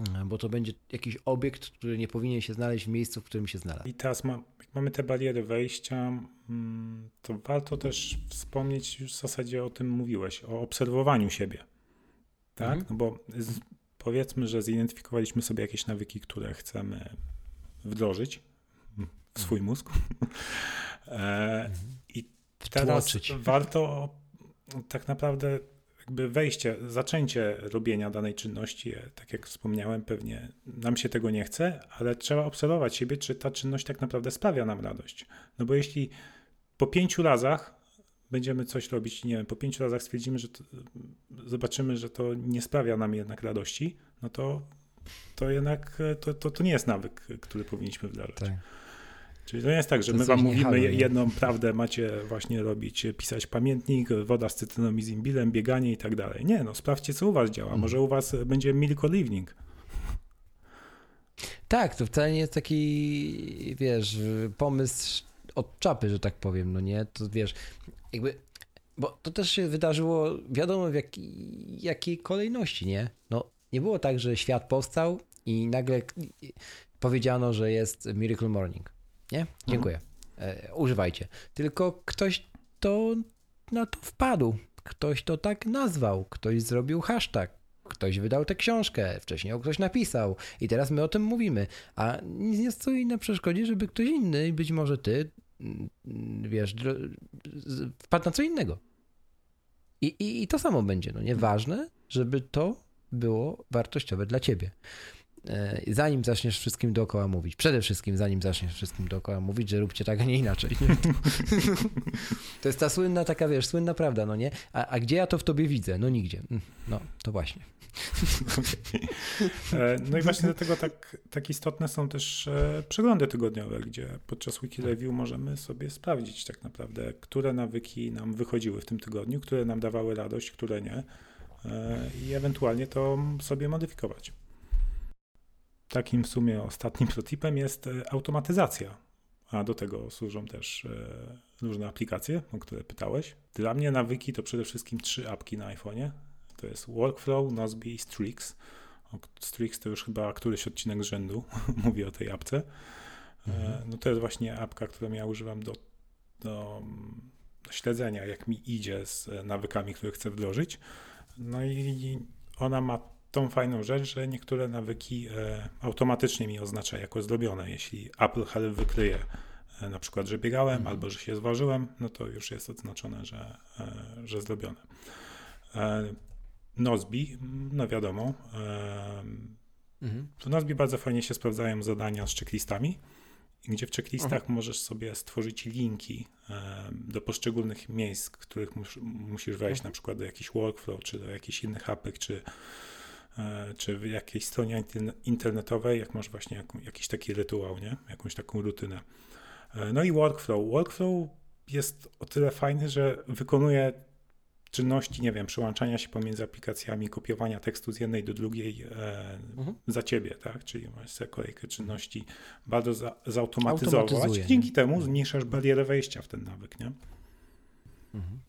S1: E, bo to będzie jakiś obiekt, który nie powinien się znaleźć w miejscu, w którym się znalazł.
S2: I teraz ma, jak mamy te bariery wejścia, mm, to warto też wspomnieć, już w zasadzie o tym mówiłeś, o obserwowaniu siebie. Tak? Mhm. No bo z, powiedzmy, że zidentyfikowaliśmy sobie jakieś nawyki, które chcemy wdrożyć w swój <laughs> mhm. mózg. e, mhm. I teraz warto tak naprawdę jakby wejście, zaczęcie robienia danej czynności, e, tak jak wspomniałem, pewnie nam się tego nie chce, ale trzeba obserwować siebie, czy ta czynność tak naprawdę sprawia nam radość. No bo jeśli po pięciu razach będziemy coś robić, nie wiem, po pięciu razach stwierdzimy, że to, zobaczymy, że to nie sprawia nam jednak radości, no to, to jednak e, to, to, to nie jest nawyk, który powinniśmy wdrażać. Tak. Czyli to nie jest tak, że to my wam mówimy jedną prawdę, macie właśnie robić, pisać pamiętnik, woda z cytryną i zimbilem, bieganie i tak dalej. Nie, no sprawdźcie, co u was działa. Mhm. Może u was będzie milk evening.
S1: Tak, to wcale nie jest taki, wiesz, pomysł od czapy, że tak powiem, no nie? To wiesz, jakby, bo to też się wydarzyło, wiadomo w jak, jakiej kolejności, nie? No, nie było tak, że świat powstał i nagle powiedziano, że jest Miracle Morning. Nie? Mhm. Dziękuję. E, używajcie. Tylko ktoś to na to wpadł. Ktoś to tak nazwał. Ktoś zrobił hashtag. Ktoś wydał tę książkę, wcześniej ktoś napisał i teraz my o tym mówimy. A nic nie stoi na przeszkodzie, żeby ktoś inny, być może ty, mm, wiesz, wpadł na co innego. I, i, i to samo będzie, no nieważne, żeby to było wartościowe dla ciebie. E, zanim zaczniesz wszystkim dookoła mówić, przede wszystkim zanim zaczniesz wszystkim dookoła mówić, że róbcie tak, a nie inaczej. Nie? <laughs> To jest ta słynna taka, wiesz, słynna prawda, no nie? A, a gdzie ja to w tobie widzę? No nigdzie. Mm, no, to właśnie. <laughs>
S2: E, no i właśnie dlatego tak, tak istotne są też e, przeglądy tygodniowe, gdzie podczas Wiki Review możemy sobie sprawdzić tak naprawdę, które nawyki nam wychodziły w tym tygodniu, które nam dawały radość, które nie i ewentualnie to sobie modyfikować. Takim w sumie ostatnim protipem jest automatyzacja, a do tego służą też różne aplikacje, o które pytałeś. Dla mnie nawyki to przede wszystkim trzy apki na iPhone'ie to jest Workflow, Nozbe i Strix. Strix to już chyba któryś odcinek z rzędu <laughs> mówi o tej apce. E, mhm. No to jest właśnie apka, którą ja używam do, do, do śledzenia, jak mi idzie z nawykami, które chcę wdrożyć. No i ona ma tą fajną rzecz, że niektóre nawyki e, automatycznie mi oznacza jako zrobione. Jeśli Apple Health wykryje e, na przykład, że biegałem mhm. albo że się zważyłem, no to już jest oznaczone, że, że zrobione. Nozbi, no wiadomo. Mhm. W Nozbi bardzo fajnie się sprawdzają zadania z checklistami, gdzie w checklistach mhm. możesz sobie stworzyć linki do poszczególnych miejsc, których mus, musisz wejść, mhm. na przykład do jakichś workflow, czy do jakichś innych apek, czy, e, czy w jakiejś stronie internetowej, jak masz właśnie jakiś taki rytuał, nie? jakąś taką rutynę. E, no i workflow. Workflow jest o tyle fajny, że wykonuje czynności, nie wiem, przełączania się pomiędzy aplikacjami, kopiowania tekstu z jednej do drugiej e, mhm. za ciebie, tak? Czyli masz sobie kolejkę czynności bardzo za, zautomatyzować. Dzięki temu mhm. zmniejszasz barierę wejścia w ten nawyk, nie? Mhm.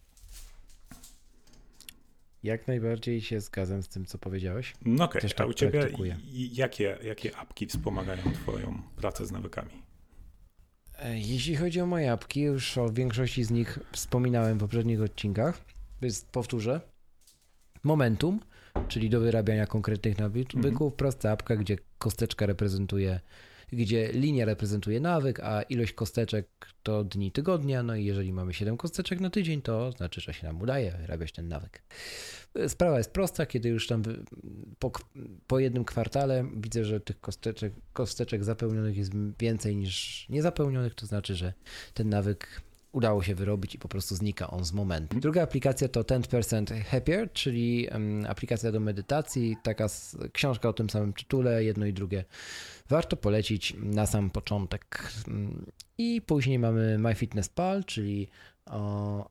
S1: Jak najbardziej się zgadzam z tym, co powiedziałeś.
S2: No okej, okay. tak a u ciebie jakie, jakie apki wspomagają twoją pracę z nawykami?
S1: E, jeśli chodzi o moje apki, już o większości z nich wspominałem w poprzednich odcinkach. Więc powtórzę. Momentum, czyli do wyrabiania konkretnych nawyków, mhm. prosta apka, gdzie kosteczka reprezentuje, gdzie linia reprezentuje nawyk, a ilość kosteczek to dni tygodnia. No i jeżeli mamy 7 kosteczek na tydzień, to znaczy, że się nam udaje wyrabiać ten nawyk. Sprawa jest prosta, kiedy już tam po, po jednym kwartale widzę, że tych kosteczek, kosteczek zapełnionych jest więcej niż niezapełnionych, to znaczy, że ten nawyk udało się wyrobić i po prostu znika on z momentu. Druga aplikacja to 10% Happier, czyli aplikacja do medytacji, taka książka o tym samym tytule, jedno i drugie warto polecić na sam początek. I później mamy MyFitnessPal, czyli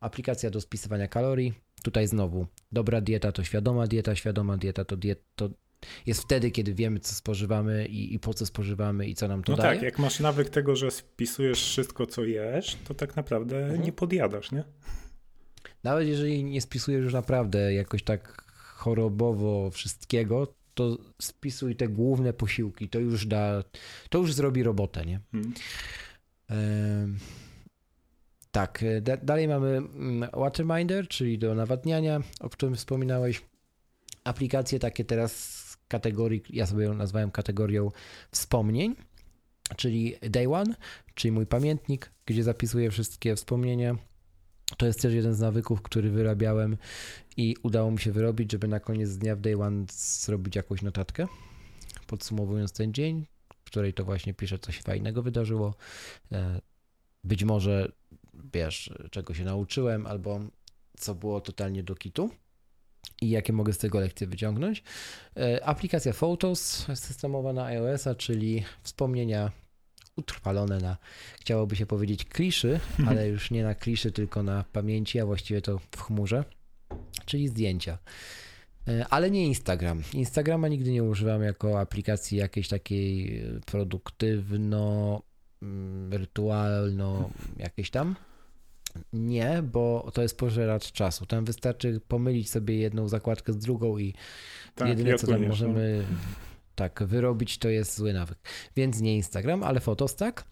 S1: aplikacja do spisywania kalorii. Tutaj znowu dobra dieta to świadoma dieta, świadoma dieta to, diet, to jest wtedy, kiedy wiemy, co spożywamy i, i po co spożywamy i co nam to
S2: no
S1: daje.
S2: No tak, jak masz nawyk tego, że spisujesz wszystko, co jesz, to tak naprawdę mhm. nie podjadasz, nie?
S1: Nawet jeżeli nie spisujesz już naprawdę jakoś tak chorobowo wszystkiego, to spisuj te główne posiłki, to już da, to już zrobi robotę, nie? Hmm. tak, da, dalej mamy mm, Waterminder, czyli do nawadniania, o którym wspominałeś. Aplikacje takie teraz kategorii, ja sobie ją nazwałem kategorią wspomnień, czyli Day One, czyli mój pamiętnik, gdzie zapisuję wszystkie wspomnienia. To jest też jeden z nawyków, który wyrabiałem i udało mi się wyrobić, żeby na koniec dnia w Day One zrobić jakąś notatkę, podsumowując ten dzień, w której to właśnie piszę, co się fajnego wydarzyło. E, być może, wiesz, czego się nauczyłem, albo co było totalnie do kitu i jakie mogę z tego lekcje wyciągnąć. E, aplikacja Photos systemowa na iOS-a, czyli wspomnienia utrwalone na, chciałoby się powiedzieć, kliszy, ale już nie na kliszy, tylko na pamięci, a właściwie to w chmurze, czyli zdjęcia. E, ale nie Instagram. Instagrama nigdy nie używam jako aplikacji jakiejś takiej produktywno, mm, rytualno, jakiejś tam. Nie, bo to jest pożeracz czasu. Tam wystarczy pomylić sobie jedną zakładkę z drugą i tak, jedyne co tam no. możemy tak wyrobić to jest zły nawyk. Więc nie Instagram, ale Fotos tak.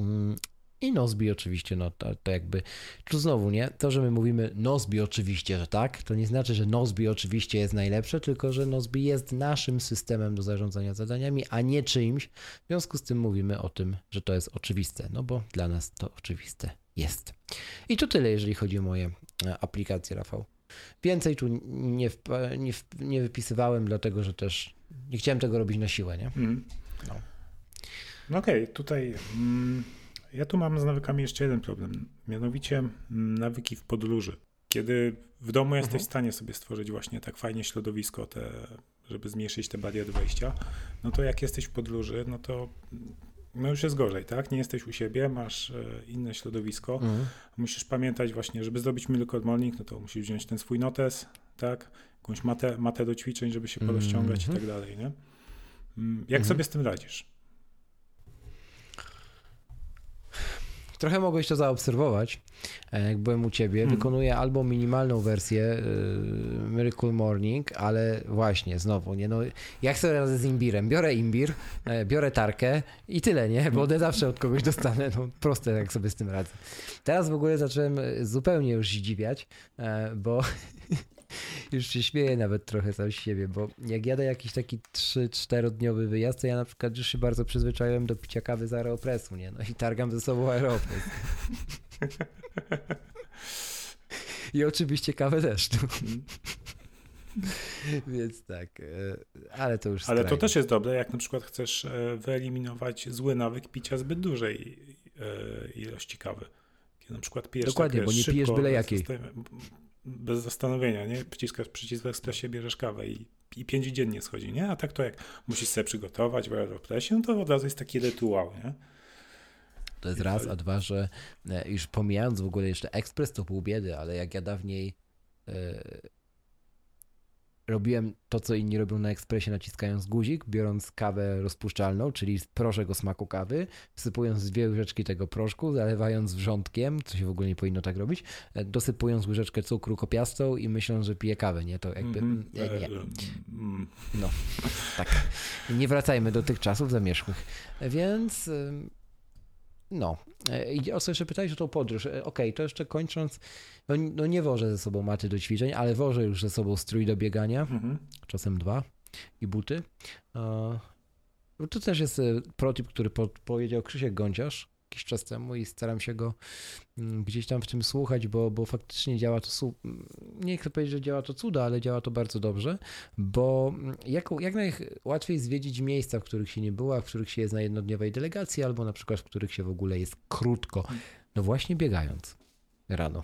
S1: Mm, I Nozbi oczywiście, no to, to jakby, tu znowu nie, to, że my mówimy Nozbi oczywiście, że tak, to nie znaczy, że Nozbi oczywiście jest najlepsze, tylko że Nozbi jest naszym systemem do zarządzania zadaniami, a nie czyimś. W związku z tym mówimy o tym, że to jest oczywiste, no bo dla nas to oczywiste jest. I to tyle, jeżeli chodzi o moje e, aplikacje, Rafał. Więcej tu nie, nie, nie wypisywałem, dlatego że też nie chciałem tego robić na siłę, nie? Mm.
S2: No. no okej, okay, tutaj mm, ja tu mam z nawykami jeszcze jeden problem, mianowicie mm, nawyki w podróży. Kiedy w domu jesteś mhm. w stanie sobie stworzyć właśnie tak fajnie środowisko, te, żeby zmniejszyć te bariery wejścia, no to jak jesteś w podróży, no to no już jest gorzej, tak? Nie jesteś u siebie, masz e, inne środowisko. Mhm. Musisz pamiętać właśnie, żeby zrobić Miracle Morning, no to musisz wziąć ten swój notes, tak? Jakąś matę, matę do ćwiczeń, żeby się porozciągać mhm. i tak dalej, nie? Mm, jak mhm. sobie z tym radzisz?
S1: Trochę mogłeś to zaobserwować, e, jak byłem u ciebie. Hmm. Wykonuję albo minimalną wersję y, Miracle Morning, ale właśnie, znowu, nie no, jak sobie radzę z imbirem? Biorę imbir, y, biorę tarkę i tyle, nie? Bo one zawsze od kogoś dostanę, no proste, jak sobie z tym radzę. Teraz w ogóle zacząłem zupełnie już zdziwiać, bo już się śmieję nawet trochę sam z siebie, bo jak jadę jakiś taki 3-4 dniowy wyjazd, to ja na przykład już się bardzo przyzwyczaiłem do picia kawy z aeropresu, nie? No i targam ze sobą aeropres. <laughs> I oczywiście kawę deszczu. Więc tak, e, ale to już.
S2: Ale to też jest dobre, jak na przykład chcesz e, wyeliminować zły nawyk picia zbyt dużej e, ilości kawy. Kiedy na przykład pijesz
S1: Dokładnie, bo nie szybko, pijesz byle jakiej
S2: bez zastanowienia, nie? Przyciskasz przycisk w ekspresie, bierzesz kawę i, i pięć dziennie schodzi, nie? A tak to jak musisz sobie przygotować w Aeropressie, no to od razu jest taki rytuał, nie?
S1: To jest raz, a dwa, że e, już pomijając w ogóle jeszcze ekspres to pół biedy, ale jak ja dawniej e, robiłem to, co inni robią na ekspresie, naciskając guzik, biorąc kawę rozpuszczalną, czyli proszek o smaku kawy, wsypując dwie łyżeczki tego proszku, zalewając wrzątkiem, co się w ogóle nie powinno tak robić, e, dosypując łyżeczkę cukru kopiastą i myśląc, że piję kawę, nie? To jakby... Mm -hmm. nie, nie. No, tak. Nie wracajmy do tych czasów zamierzchłych. Więc... No. E, I o co jeszcze pytałeś o tą podróż. E, okej, okay, to jeszcze kończąc, no, no, nie wożę ze sobą maty do ćwiczeń, ale wożę już ze sobą strój do biegania, mhm. czasem dwa i buty. Uh, to też jest protip, który po, powiedział Krzysiek Gąciarz jakiś czas temu i staram się go mm, gdzieś tam w tym słuchać, bo, bo faktycznie działa to, nie chcę powiedzieć, że działa to cuda, ale działa to bardzo dobrze, bo mm, jak, jak najłatwiej zwiedzić miejsca, w których się nie było, w których się jest na jednodniowej delegacji, albo na przykład w których się w ogóle jest krótko, no właśnie biegając rano.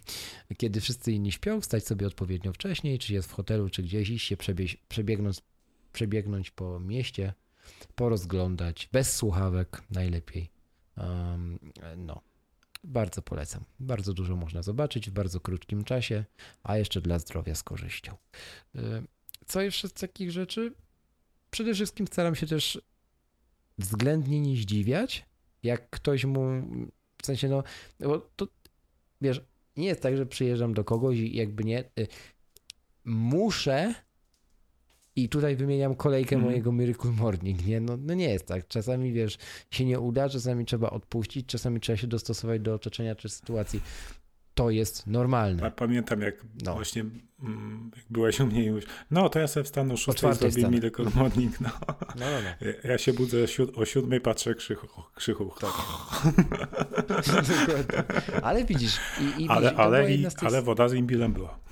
S1: <laughs> Kiedy wszyscy inni śpią, wstać sobie odpowiednio wcześniej, czy jest w hotelu, czy gdzieś, iść się przebiegnąć, przebiegnąć po mieście, porozglądać, bez słuchawek najlepiej no, bardzo polecam. Bardzo dużo można zobaczyć w bardzo krótkim czasie, a jeszcze dla zdrowia z korzyścią. Co jeszcze z takich rzeczy? Przede wszystkim staram się też względnie nie zdziwiać, jak ktoś mu, w sensie no, bo to, wiesz, nie jest tak, że przyjeżdżam do kogoś i jakby nie, y, muszę i tutaj wymieniam kolejkę mm. mojego Miracle Morning, nie? No, no nie jest tak. Czasami, wiesz, się nie uda, czasami trzeba odpuścić, czasami trzeba się dostosować do otoczenia czy sytuacji. To jest normalne.
S2: Pamiętam, jak no. właśnie mm, jak byłeś u mnie i mówisz, no to ja sobie wstanę o szóstej, zrobię Miracle Morning. No. No, no, no. Ja się budzę o siódmej, patrzę krzychu. krzychu. Tak. <laughs>
S1: ale widzisz... I, i
S2: ale, widzisz, ale, i, ale woda z imbilem była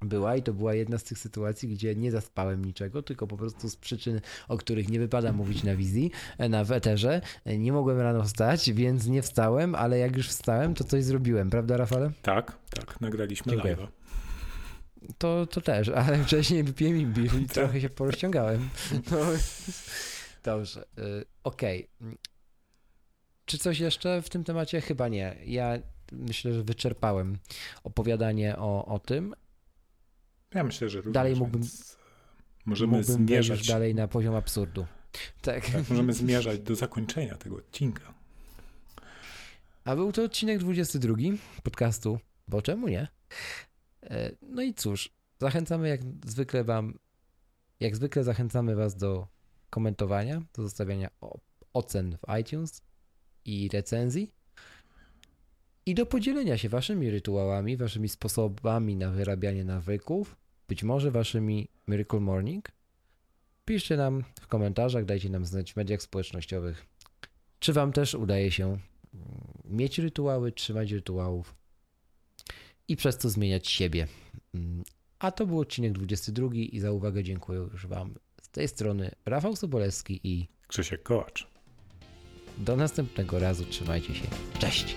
S1: była i to była jedna z tych sytuacji, gdzie nie zaspałem niczego, tylko po prostu z przyczyn, o których nie wypada mówić na wizji, e, na weterze, e, nie mogłem rano wstać, więc nie wstałem, ale jak już wstałem, to coś zrobiłem, prawda Rafale?
S2: Tak, tak, nagraliśmy Dziękuję. live.
S1: To, to też, <laughs> ale wcześniej wypiłem imbir i tak. trochę się porozciągałem. <laughs> No, dobrze, y, okej. Okay. Czy coś jeszcze w tym temacie? Chyba nie. Ja myślę, że wyczerpałem opowiadanie o, o tym.
S2: Ja myślę, że również,
S1: dalej mógłbym,
S2: możemy mógłbym zmierzać
S1: dalej na poziom absurdu. Tak.
S2: tak. Możemy zmierzać do zakończenia tego odcinka.
S1: A był to odcinek 22 podcastu, bo czemu nie? E, no i cóż, zachęcamy jak zwykle wam, jak zwykle zachęcamy was do komentowania, do zostawiania ocen w iTunes i recenzji i do podzielenia się waszymi rytuałami, waszymi sposobami na wyrabianie nawyków, być może waszymi Miracle Morning. Piszcie nam w komentarzach, dajcie nam znać w mediach społecznościowych, czy wam też udaje się mm, mieć rytuały, trzymać rytuałów i przez to zmieniać siebie. Mm, a to był odcinek 22 i za uwagę dziękuję już Wam z tej strony Rafał Sobolewski i
S2: Krzysiek Kołacz.
S1: Do następnego razu, trzymajcie się. Cześć!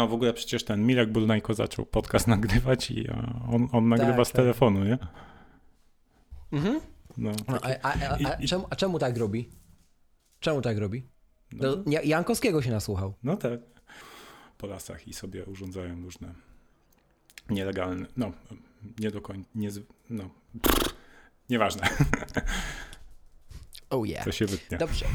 S2: No w ogóle przecież ten Mirek Bulnajko zaczął podcast <laughs> nagrywać i on, on nagrywa tak, z tak. telefonu, nie?
S1: Mhm. No, a, a, a, a, czemu, a czemu tak robi? Czemu tak robi? No, Do, Jankowskiego się nasłuchał.
S2: No tak. Po lasach i sobie urządzają różne nielegalne, no nie do końca, nie, no nieważne. <laughs>
S1: Oh yeah.
S2: To się wytnie.
S1: Dobrze.